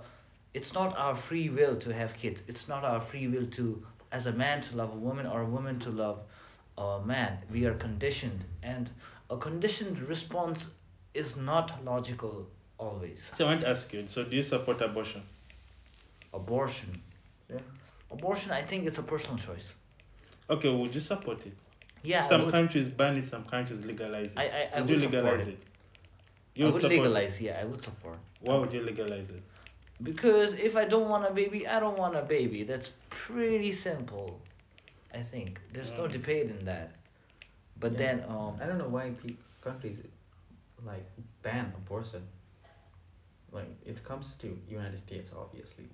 it's not our free will to have kids. It's not our free will to, as a man, to love a woman or a woman to love a man. We are conditioned, and a conditioned response is not logical always. So I want to ask you. So do you support abortion? Abortion. Yeah. Abortion, I think it's a personal choice. Okay, would you support it? Yeah, some would, countries ban it, some countries legalize it. I, I, I would would you support legalize it. it? I You would would support legalize. Yeah, I would support. Why would you legalize it? Because if I don't want a baby, I don't want a baby. That's pretty simple. I think there's no Mm. debate in that. But Yeah. then um. I don't know why pe- countries like ban abortion. Like it comes to United States, obviously.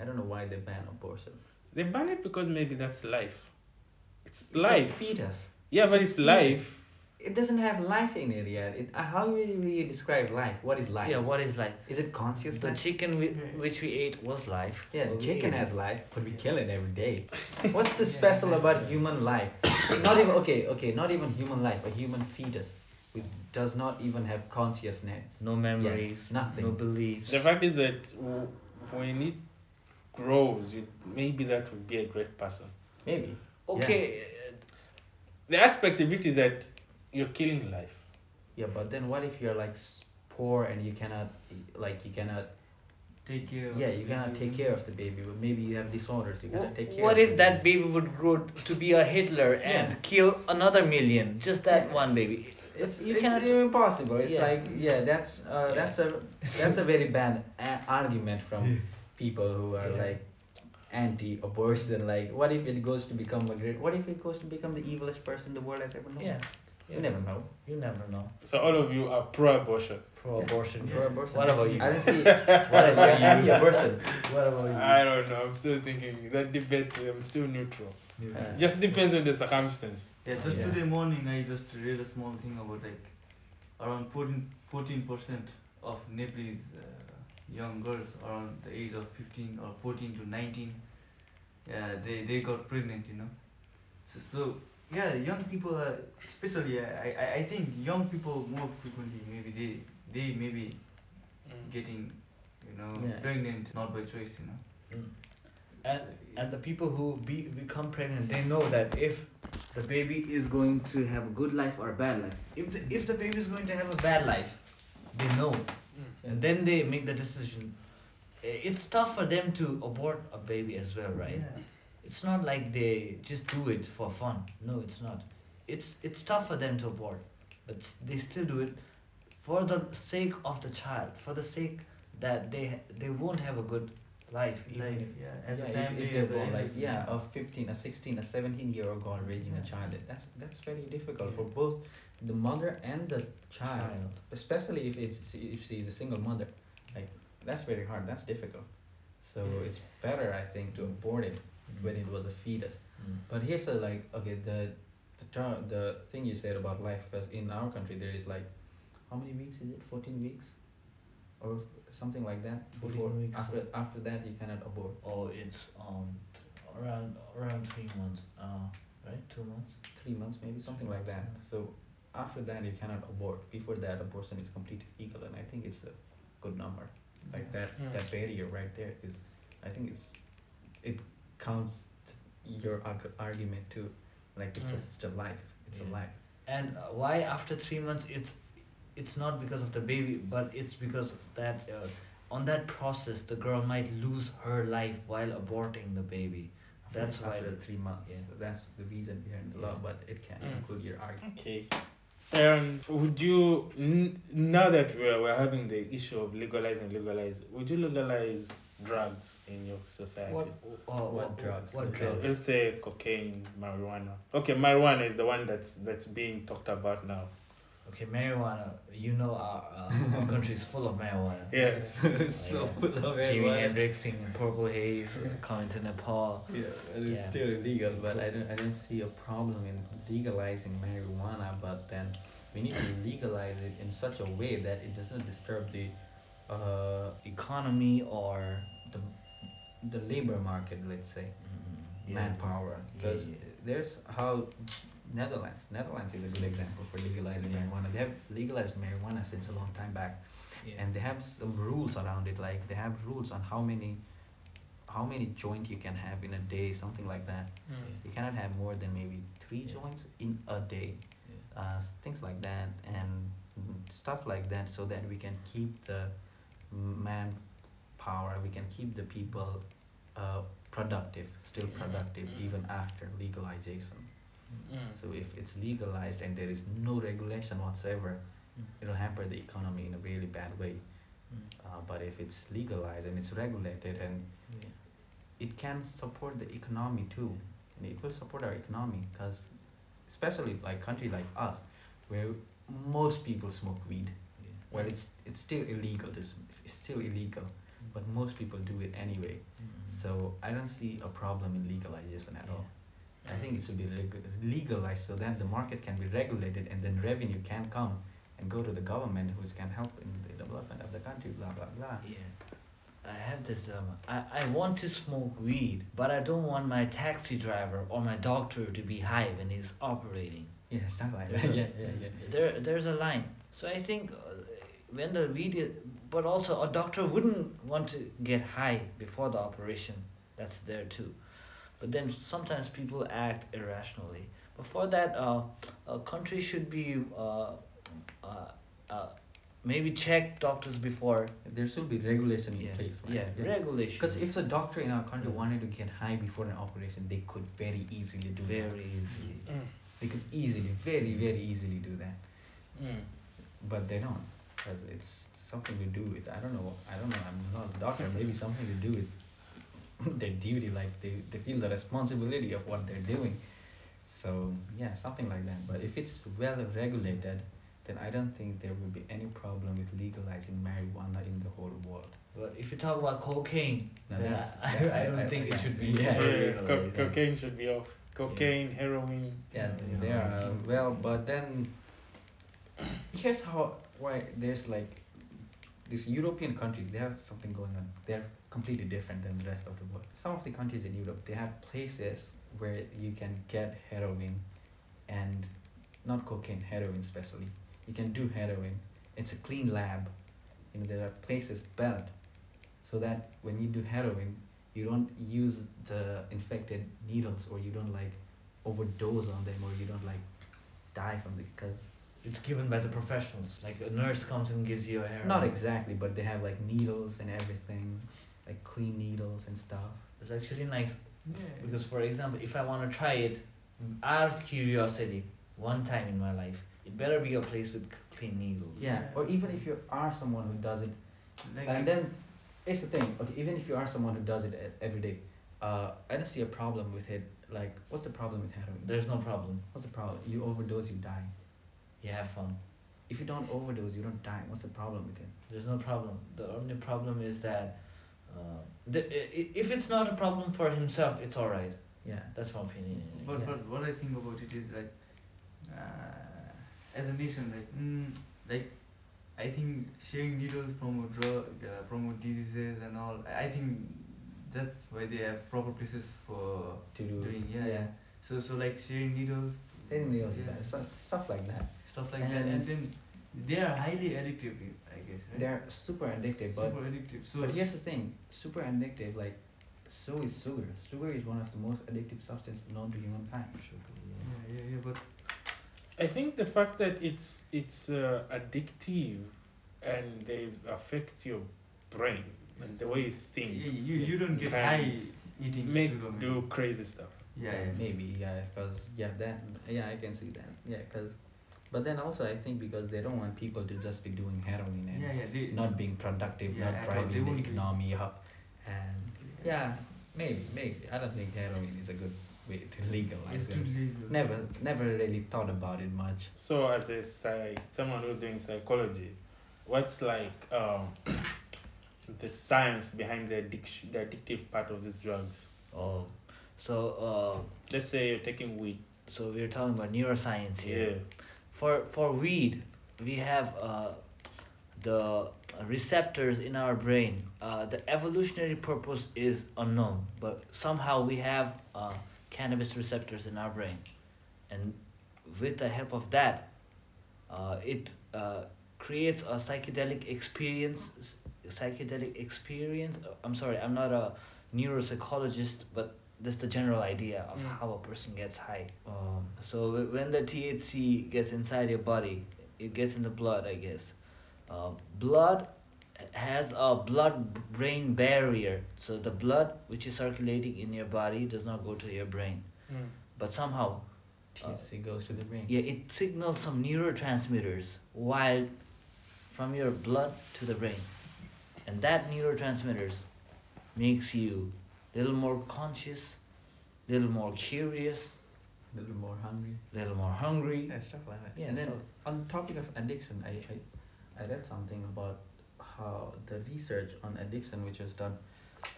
I don't know why they ban abortion. They ban it because maybe that's life. It's It's a life. fetus. Yeah, it's but it's life. It doesn't have life in it yet. It, uh, how will you describe life? What is life? Yeah, what is life? Is it conscious The life? chicken whi- which we ate was life. Yeah, but the chicken has life, but we kill it every day. [LAUGHS] What's so Yeah, special about human life? Not even okay, okay, not even human life, a human fetus, which does not even have consciousness. No memories, nothing. no beliefs. The fact is that when it grows, you, maybe that would be a great person. Maybe. Okay, The aspect of it is that you're killing life. Yeah, but then what if you're like poor and you cannot, like you cannot, take care. of yeah, the you cannot baby. take care of the baby, but maybe you have disorders, you uh, cannot wh- take care. what of if the that baby would grow to be a Hitler and Yeah. kill another million? Just that Yeah. one baby. It's, you it's cannot. impossible. It's Yeah. like yeah, that's uh, Yeah. that's a [LAUGHS] that's a very bad a- argument from people who are Yeah. Like anti-abortion. Like, what if it goes to become a great? What if it goes to become the evilest person the world has ever known? Yeah. you never know. You never know. So all of you are pro-abortion. Pro-abortion. pro-abortion. What about you? I don't see. What what about about you? anti-abortion? What about you? I don't know. I'm still thinking that debate. I'm still neutral. Uh, Just depends on the circumstance. Yeah, just Yeah. today morning I just read a small thing about like around 14 percent of Nepalese uh, young girls around the age of fifteen or fourteen to nineteen. Yeah, they they got pregnant, you know. So so yeah, young people are especially I I, I think young people more frequently maybe they they maybe getting you know Yeah. pregnant not by choice, you know. Mm. And So, and the people who be become pregnant, they know that if the baby is going to have a good life or a bad life. If the, if the baby is going to have a bad life, they know, and then they make the decision. It's tough for them to abort a baby as well, right? Yeah. it's not like they just do it for fun. No, it's not. It's it's tough for them to abort, but they still do it for the sake of the child, for the sake that they they won't have a good life. Life, if- yeah. As yeah, a if- family, if, a born, like yeah, a fifteen, a sixteen, a seventeen year old girl raising a child. That's that's very difficult for both the mother and the child, Child. especially if it's if she's a single mother. Like that's very hard. That's difficult. So Yeah. it's better, I think, to abort it when it was a fetus. Mm. But here's a like okay the the term the thing you said about life because in our country there is like how many weeks is it? Fourteen weeks, or something like that. 14 Before weeks. after after that you cannot abort. Oh, it's um t- around around three months. Uh, right, two months. three months maybe something like that so after that you cannot abort before that abortion is completely legal and i think it's a good number like that Mm. that barrier right there is i think it's it counts your arg- argument too like it's, a, Mm. it's a life it's Yeah. a life And uh, why after three months? It's it's not because of the baby, but it's because that uh, on that process the girl might lose her life while aborting the baby. That's why after the three months yeah. so that's the reason behind the law but it can Mm. include your argument Okay. And would you n- now that we're, we're having the issue of legalizing legalize, would you legalize drugs in your society? What- Oh, What drugs? What Okay. drugs? Let's say cocaine, marijuana. Okay, marijuana is the one that's that's being talked about now. Okay, marijuana. You know our, uh, [LAUGHS] our country is full of marijuana. Yeah. [LAUGHS] it's so Yeah. full of marijuana. Jimi. Hendrix singing Purple Haze, coming to Nepal. Yeah, and it's Yeah. still illegal, but I don't I don't see a problem in legalizing marijuana, but then we need to legalize it in such a way that it doesn't disturb the uh Economy or the the labor market, let's say, mm, yeah. manpower. Because there's how Netherlands Netherlands is a good example for legalizing Yeah. marijuana. They have legalized marijuana since a long time back Yeah. and they have some rules around it like they have rules on how many how many joint you can have in a day something like that you cannot have more than maybe three Yeah. joints in a day uh, things like that and mm, stuff like that so that we can keep the manpower we can keep the people uh, productive still productive Mhm. even after legalization Mm. so if it's legalized and there is no regulation whatsoever Mm. it'll hamper the economy in a really bad way Mm. uh, but if it's legalized and it's regulated and Yeah. it can support the economy too and it will support our economy because especially like country like us where most people smoke weed Yeah. well it's it's still illegal to sm- it's still illegal but most people do it anyway Mm. so i don't see a problem in legalization at all i think it should be leg- legalized so that the market can be regulated and then revenue can come and go to the government which can help in the development of the country blah blah blah Yeah. I have this dilemma. I, I want to smoke weed, but I don't want my taxi driver or my doctor to be high when he's operating. yeah stuff like that yeah yeah yeah There, there's a line. So I think uh, when the weed, is, but also a doctor wouldn't want to get high before the operation. That's there too. But then sometimes people act irrationally. But for that, uh, a country should be uh, uh, uh, maybe check doctors before. there should be regulation in Yeah, place right? yeah, regulations. Because if a doctor in our country Yeah. wanted to get high before an operation, they could very easily do that. very easily. Mm. They could easily, very, very easily do that. Mm. But they don't. Because it's something to do with, I don't know, I don't know, I'm not a doctor, maybe something to do with [LAUGHS] their duty, like they, they feel the responsibility of what they're doing. So, yeah, something like that. But if it's well regulated, then I don't think there will be any problem with legalizing marijuana in the whole world. But if you talk about cocaine, Now then that's- I, that- I, I- don't I- think I- it should be. [LAUGHS] yeah. Yeah, legalized. co- cocaine should be off. Cocaine, heroin. Yeah, Yeah. they are uh, well, but then [COUGHS] here's how why there's like these European countries they have something going on. They're completely different than the rest of the world. Some of the countries in Europe they have places where you can get heroin and not cocaine, heroin especially. You can do heroin. It's a clean lab. You know, there are places built so that when you do heroin you don't use the infected needles or you don't like overdose on them or you don't like die from it because It's given by the professionals. Like a nurse comes and gives you a heroin. not exactly but they have like needles and everything like clean needles and stuff It's actually nice. Yeah. Because, for example, if I want to try it out of curiosity one time in my life, it better be a place with clean needles. Yeah, or even if you are someone who does it, like and then it's the thing. Okay, even if you are someone who does it e- every day, uh, I don't see a problem with it. Like, what's the problem with heroin? There's no problem. What's the problem? You overdose, you die. You have fun. If you don't overdose, you don't die. What's the problem with it? There's no problem. The only problem is that uh, the, i- i- if it's not a problem for himself, it's alright. Yeah. That's my opinion. But Yeah. but what I think about it is like, uh, as a nation, like mm, like, I think sharing needles promote drug, uh, promote diseases and all. I I think that's why they have proper places for To do. doing. Yeah, yeah. So so like sharing needles, Sharing needles, Yeah. yeah. stuff, stuff like that. stuff like And that, and then they are highly addictive. I guess. Right? They're super addictive, but addictive. So but here's the thing: super addictive. Like, so is sugar. Sugar is one of the most addictive substances known to humankind. yeah, yeah, yeah. yeah. But I think the fact that it's it's uh, addictive and they affect your brain and the way you think yeah, you you don't get high eating make sugar. man. do crazy stuff. Yeah, yeah. Maybe, yeah, because yeah, that yeah, I can see that. Yeah, because, but then also I think because they don't want people to just be doing heroin and Yeah, yeah. They, not being productive, Yeah, not I thought driving the won't be- economy up, and yeah, maybe, maybe I don't think heroin is a good way to legalize it's too it. legal. Never, never really thought about it much. So as a psych, someone who's doing psychology, what's like um, [COUGHS] the science behind the addiction, the addictive part of these drugs? Oh, so uh, Let's say you're taking weed. so we're talking about neuroscience here. Yeah. For for weed, we have uh, the receptors in our brain. Uh, the evolutionary purpose is unknown, but somehow we have uh, cannabis receptors in our brain, and with the help of that, uh, it uh, creates a psychedelic experience. Psychedelic experience. uh, I'm sorry, I'm not a neuropsychologist, but that's the general idea of Mm. how a person gets high. Um, so when the THC gets inside your body, it gets in the blood, I guess. Uh, blood has a blood-brain barrier, so the blood which is circulating in your body does not go to your brain. Mm. But somehow, THC goes to the brain. yeah, it signals some neurotransmitters while from your blood to the brain, and that neurotransmitters makes you little more conscious, little more curious, A little more hungry. a little more hungry. Yeah, stuff like that. Yeah, and then so- on topic of addiction, I, I I read something about how the research on addiction, which was done,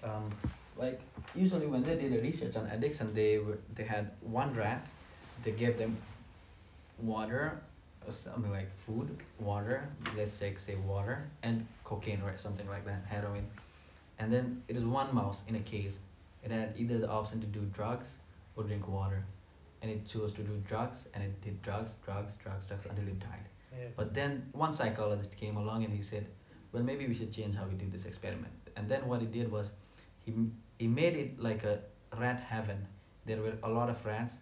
um, like usually when they did the research on addiction, they were they had one rat, they gave them water, or something like food, water, let's say say water and cocaine or something like that, heroin, and then it is one mouse in a cage. It had either the option to do drugs or drink water, and it chose to do drugs, and it did drugs, drugs, drugs, drugs until it died. Yeah. But then one psychologist came along and he said, well, maybe we should change how we do this experiment. And then what he did was, he he made it like a rat heaven. There were a lot of rats.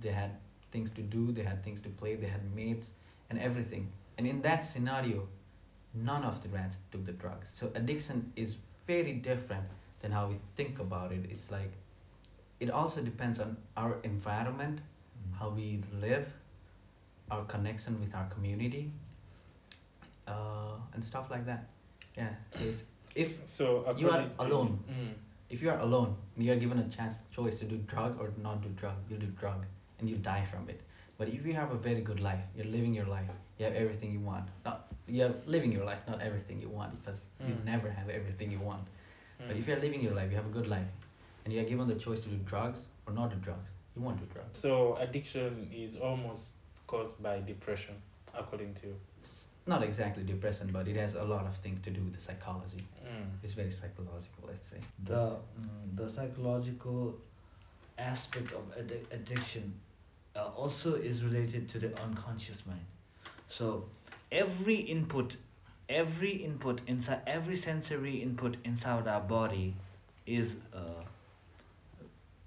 They had things to do. They had things to play. They had mates and everything. And in that scenario, none of the rats took the drugs. So addiction is very different than how we think about it. It's like, it also depends on our environment, how we live, our connection with our community, uh, and stuff like that. Yeah. So if so you are alone. Mm. if you are alone and you are given a chance choice to do drug or not do drug, you'll do drug and you'll die from it. But if you have a very good life, you're living your life, you have everything you want. Not you're living your life, not everything you want, because you Mm. never have everything you want. But Mm. if you're living your life, you have a good life, and you are given the choice to do drugs or not do drugs, you won't do drugs. So addiction is almost caused by depression, according to you. It's not exactly depression, but it has a lot of things to do with the psychology. Mm. It's very psychological, let's say. the mm, the psychological aspect of addi- addiction uh, also is related to the unconscious mind so every input every input inside every sensory input inside our body is uh,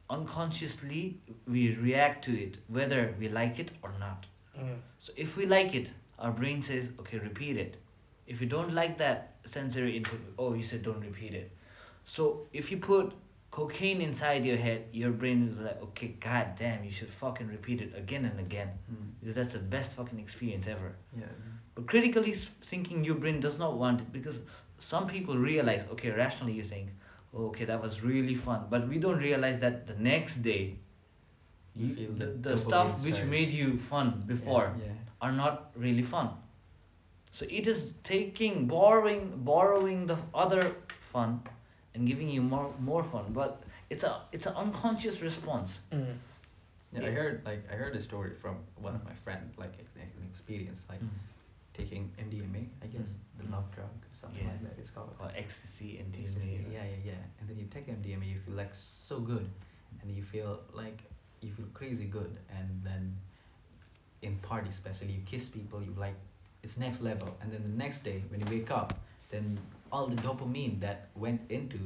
unconsciously we react to it whether we like it or not Mm. so if we like it our brain says okay repeat it if you don't like that sensory input oh you said don't repeat it so if you put cocaine inside your head, your brain is like, okay, god damn, you should fucking repeat it again and again Mm. because that's the best fucking experience ever. Yeah. But critically thinking, your brain does not want it because some people realize, okay, rationally you think, oh, okay, that was really fun, but we don't realize that the next day, You you, feel the, the the stuff dopamine which made you fun before Yeah. are not really fun. So it is taking borrowing borrowing the other fun and giving you more more fun, but it's a it's an unconscious response. Mm. Yeah, I heard like I heard a story from one of my friends, like an experience, like taking MDMA, I guess, Mm. the Mm. love drug something Yeah. like that. It's called. Or ecstasy and Ecstasy. Yeah, yeah, yeah. And then you take MDMA, you feel like so good, and you feel like you feel crazy good, and then in parties especially, you kiss people, you like it's next level, and then the next day when you wake up, then all the dopamine that went into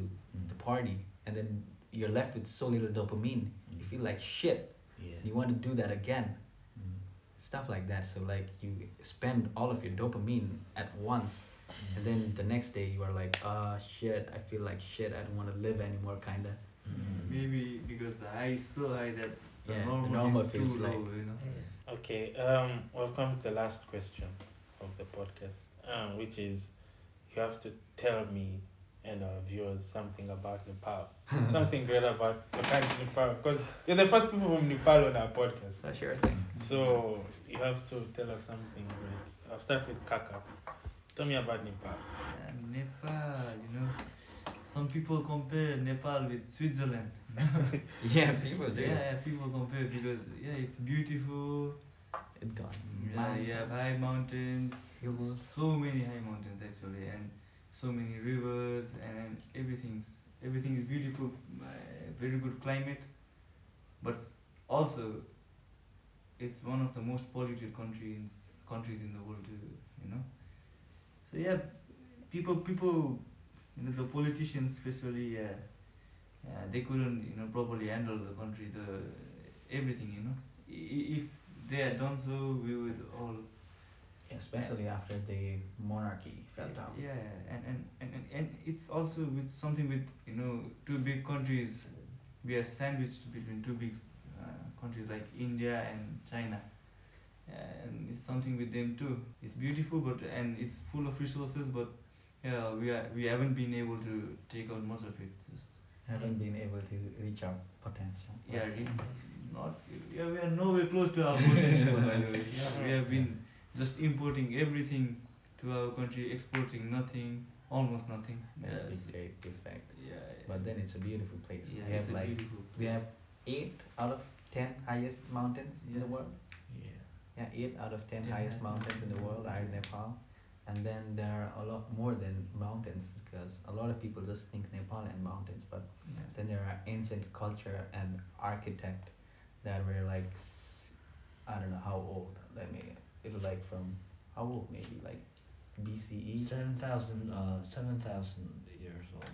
the party, and then you're left with so little dopamine, you feel like shit. Yeah. You want to do that again, Mm. Stuff like that. So like you spend all of your dopamine at once, and then the next day you are like, ah shit, I feel like shit. I don't want to live anymore, kinda. Mm. Maybe because the high is so high that the Yeah, the normal, normal is feels too like- low, you know. Okay, um, we've come to the last question of the podcast, um, which is you have to tell me and uh, our viewers something about Nepal. [LAUGHS] something great about the country Nepal. Because you're the first people from Nepal on our podcast. That's your thing. So you have to tell us something great. I'll start with Kaka. Tell me about Nepal. And Nepal, you know, some people compare Nepal with Switzerland. [LAUGHS] [LAUGHS] Yeah, people do. Yeah, yeah, people compare because yeah, it's beautiful. It got Yeah, you have high mountains, Hills. so many high mountains actually, and so many rivers, and, everything's everything is beautiful. Uh, very good climate, but also it's one of the most polluted countries countries in the world, too, you know. So yeah, people people, you know, the politicians especially, yeah, yeah, they couldn't you know properly handle the country, the everything, you know. If they had done so, we would all especially after the monarchy fell down. Yeah, and, and, and, and, and it's also with something with you know two big countries. We are sandwiched between two big uh, countries like India and China, and it's something with them too. It's beautiful, but and it's full of resources, but yeah, we are we haven't been able to take out much of it. Just, Haven't been able to reach our potential. yeah, not yeah, we are nowhere close to our potential. by the way, yeah, [LAUGHS] we have been just importing everything to our country, exporting nothing, almost nothing. That's Yes. a great effect. Yeah, But then it's a beautiful place. yeah, we it's have a like beautiful we have eight out of ten highest mountains in the world. Yeah. Yeah, eight out of ten Ten highest highest mountains in the world are in Nepal. And then there are a lot more than mountains because a lot of people just think Nepal and mountains, but Yeah. then there are ancient culture and architect that were like I don't know how old. Let me it was like from how old maybe like BCE. Seven thousand uh seven thousand years old.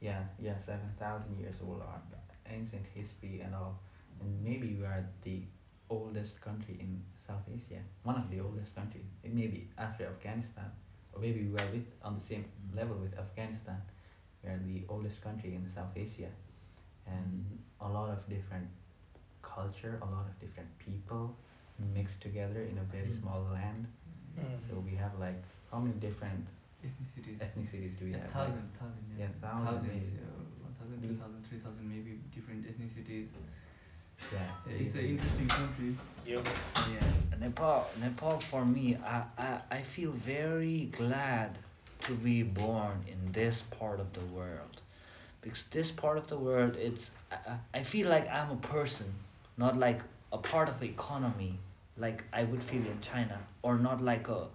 Yeah, yeah, seven thousand years old are ancient history and all. And maybe we are the oldest country in South Asia. One of the oldest country. It may be after Afghanistan. Or maybe we are with on the same mm-hmm. level with Afghanistan. We are the oldest country in South Asia. And mm-hmm. a lot of different culture, a lot of different people mixed together in a very Mm. small land. So we have like how many different ethnicities. ethnicities do we Yeah, have? Like, thousand, thousand, yeah. Yeah, thousand Thousands, maybe. yeah, one thousand, two thousand, three thousand, maybe different ethnicities. yeah, Yeah, it's an interesting country. You. Yeah, Nepal. Nepal for me, I, I, I feel very glad to be born in this part of the world, because this part of the world, it's I, I I feel like I'm a person, not like a part of the economy, like I would feel in China, or not like a.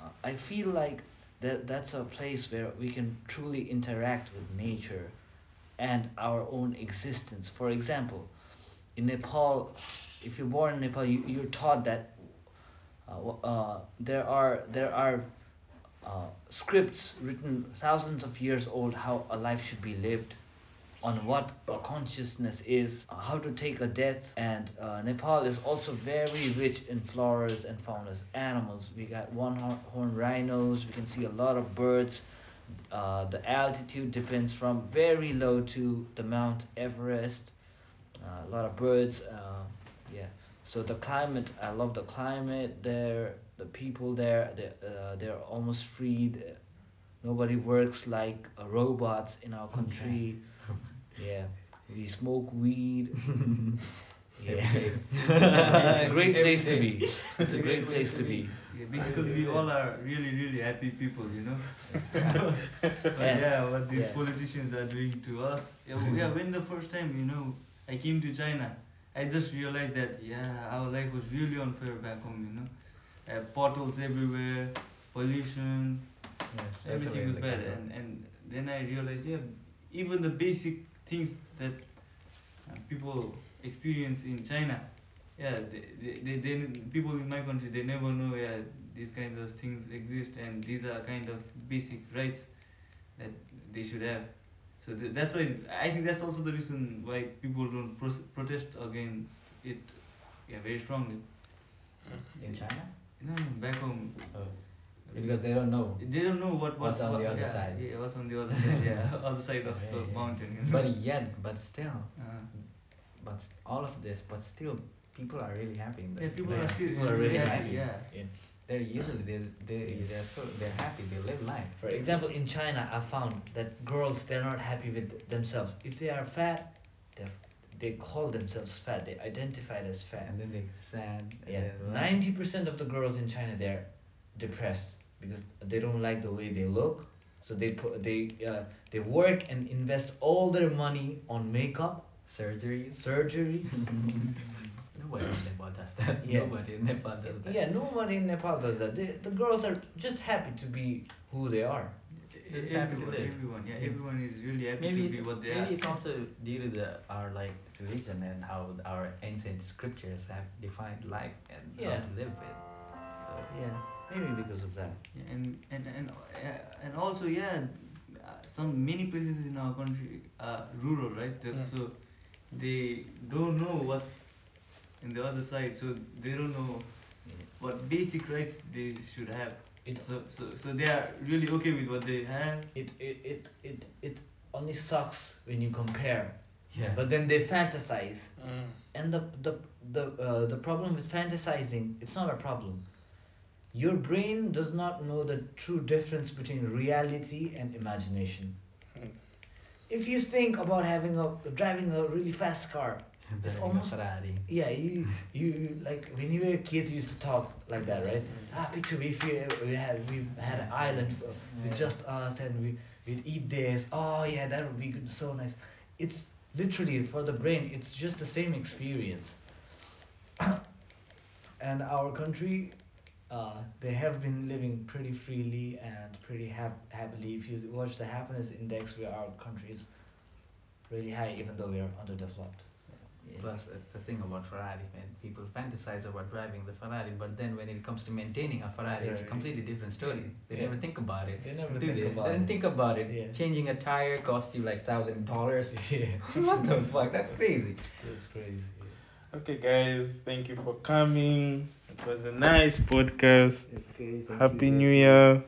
Uh, I feel like that that's a place where we can truly interact with nature, and our own existence. For example, in Nepal, if you're born in Nepal, you, you're taught that uh, uh, there are there are uh, scripts written thousands of years old how a life should be lived, on what consciousness is, uh, how to take a death, and uh, Nepal is also very rich in floras and faunas, animals. We got one horn rhinos. We can see a lot of birds. Uh, the altitude depends from very low to the Mount Everest. Uh, a lot of birds. Uh, yeah. So the climate, I love the climate there. The people there, they uh, they're almost free. Nobody works like robots in our country. Yeah, we smoke weed. [LAUGHS] Yeah, [LAUGHS] it's a great place to be. It's a great place to be. Yeah, basically, we all are really, really happy people, you know. [LAUGHS] but Yeah. yeah, what these Yeah. politicians are doing to us. Yeah, w- yeah, when the first time, you know, I came to China, I just realized that, yeah, our life was really unfair back home, you know. Uh, potholes everywhere, pollution, Especially everything in was the bad. capital. And, and then I realized, yeah, even the basic things that uh, people experience in China, yeah, they, they, they, they, people in my country, they never know, yeah, these kinds of things exist and these are kind of basic rights that they should have. So th- that's why, I think that's also the reason why people don't pro- protest against it yeah, very strongly. in China, No, no, back home. oh, because they don't know. They don't know what What's on what, the other yeah, side. Yeah, what's on the other side? Yeah, [LAUGHS] other side of Yeah, the yeah. mountain. You know? But yet, but still, uh, but all of this, but still, people are really happy. in the- yeah, people like, are still people are really happy. happy. Yeah, They're usually they they they're so they're happy. They live life. For example, in China, I found that girls they're not happy with themselves. If they are fat, they they call themselves fat. They identify as fat. And then they sad. Yeah, ninety percent of the girls in China they're depressed because they don't like the way they look. So they put they uh, they work and invest all their money on makeup, surgeries. surgery. [LAUGHS] Nobody in Nepal does that. Yeah. Nobody in Nepal does that. yeah, nobody in Nepal does that. They, the girls are just happy to be who they are. They're happy to everyone, everyone, yeah, everyone is really happy Maybe to be what they maybe are. it's also due to the our like religion and how our ancient scriptures have defined life and Yeah. how to live with. So Yeah, maybe because of that. Yeah, and and and uh, and also yeah, uh, some many places in our country are rural, right? The- Mm. So they don't know what's in the other side, so they don't know what basic rights they should have. It- so so so they are really okay with what they have. It it it it, it only sucks when you compare. yeah. But then they fantasize. Mm. And the the the uh, the problem with fantasizing, it's not a problem. Your brain does not know the true difference between reality and imagination. Hmm. If you think about having a driving a really fast car, [LAUGHS] it's almost- Ferrari. yeah, you you you- like when you were kids, you used to talk like that, right? Ah, picture if we we had we had an island uh, with Yeah. just us and we we'd eat this. Oh yeah, that would be good, so nice. It's literally for the brain. It's just the same experience. [COUGHS] and our country, uh, they have been living pretty freely and pretty hap- happily. If you watch the happiness index, where our country is really high, even though we are underdeveloped. Yeah. Plus, uh, the thing about Ferrari, man, people fantasize about driving the Ferrari, but then when it comes to maintaining a Ferrari, it's a completely different story. They Yeah. never think about it. They never do think they? about they didn't it. think about it. Yeah. Changing a tire costs you like thousand dollars. [LAUGHS] yeah, [LAUGHS] what the fuck? That's crazy. that's crazy. Okay, guys, thank you for coming. It was a nice podcast. Okay, Happy. New Year.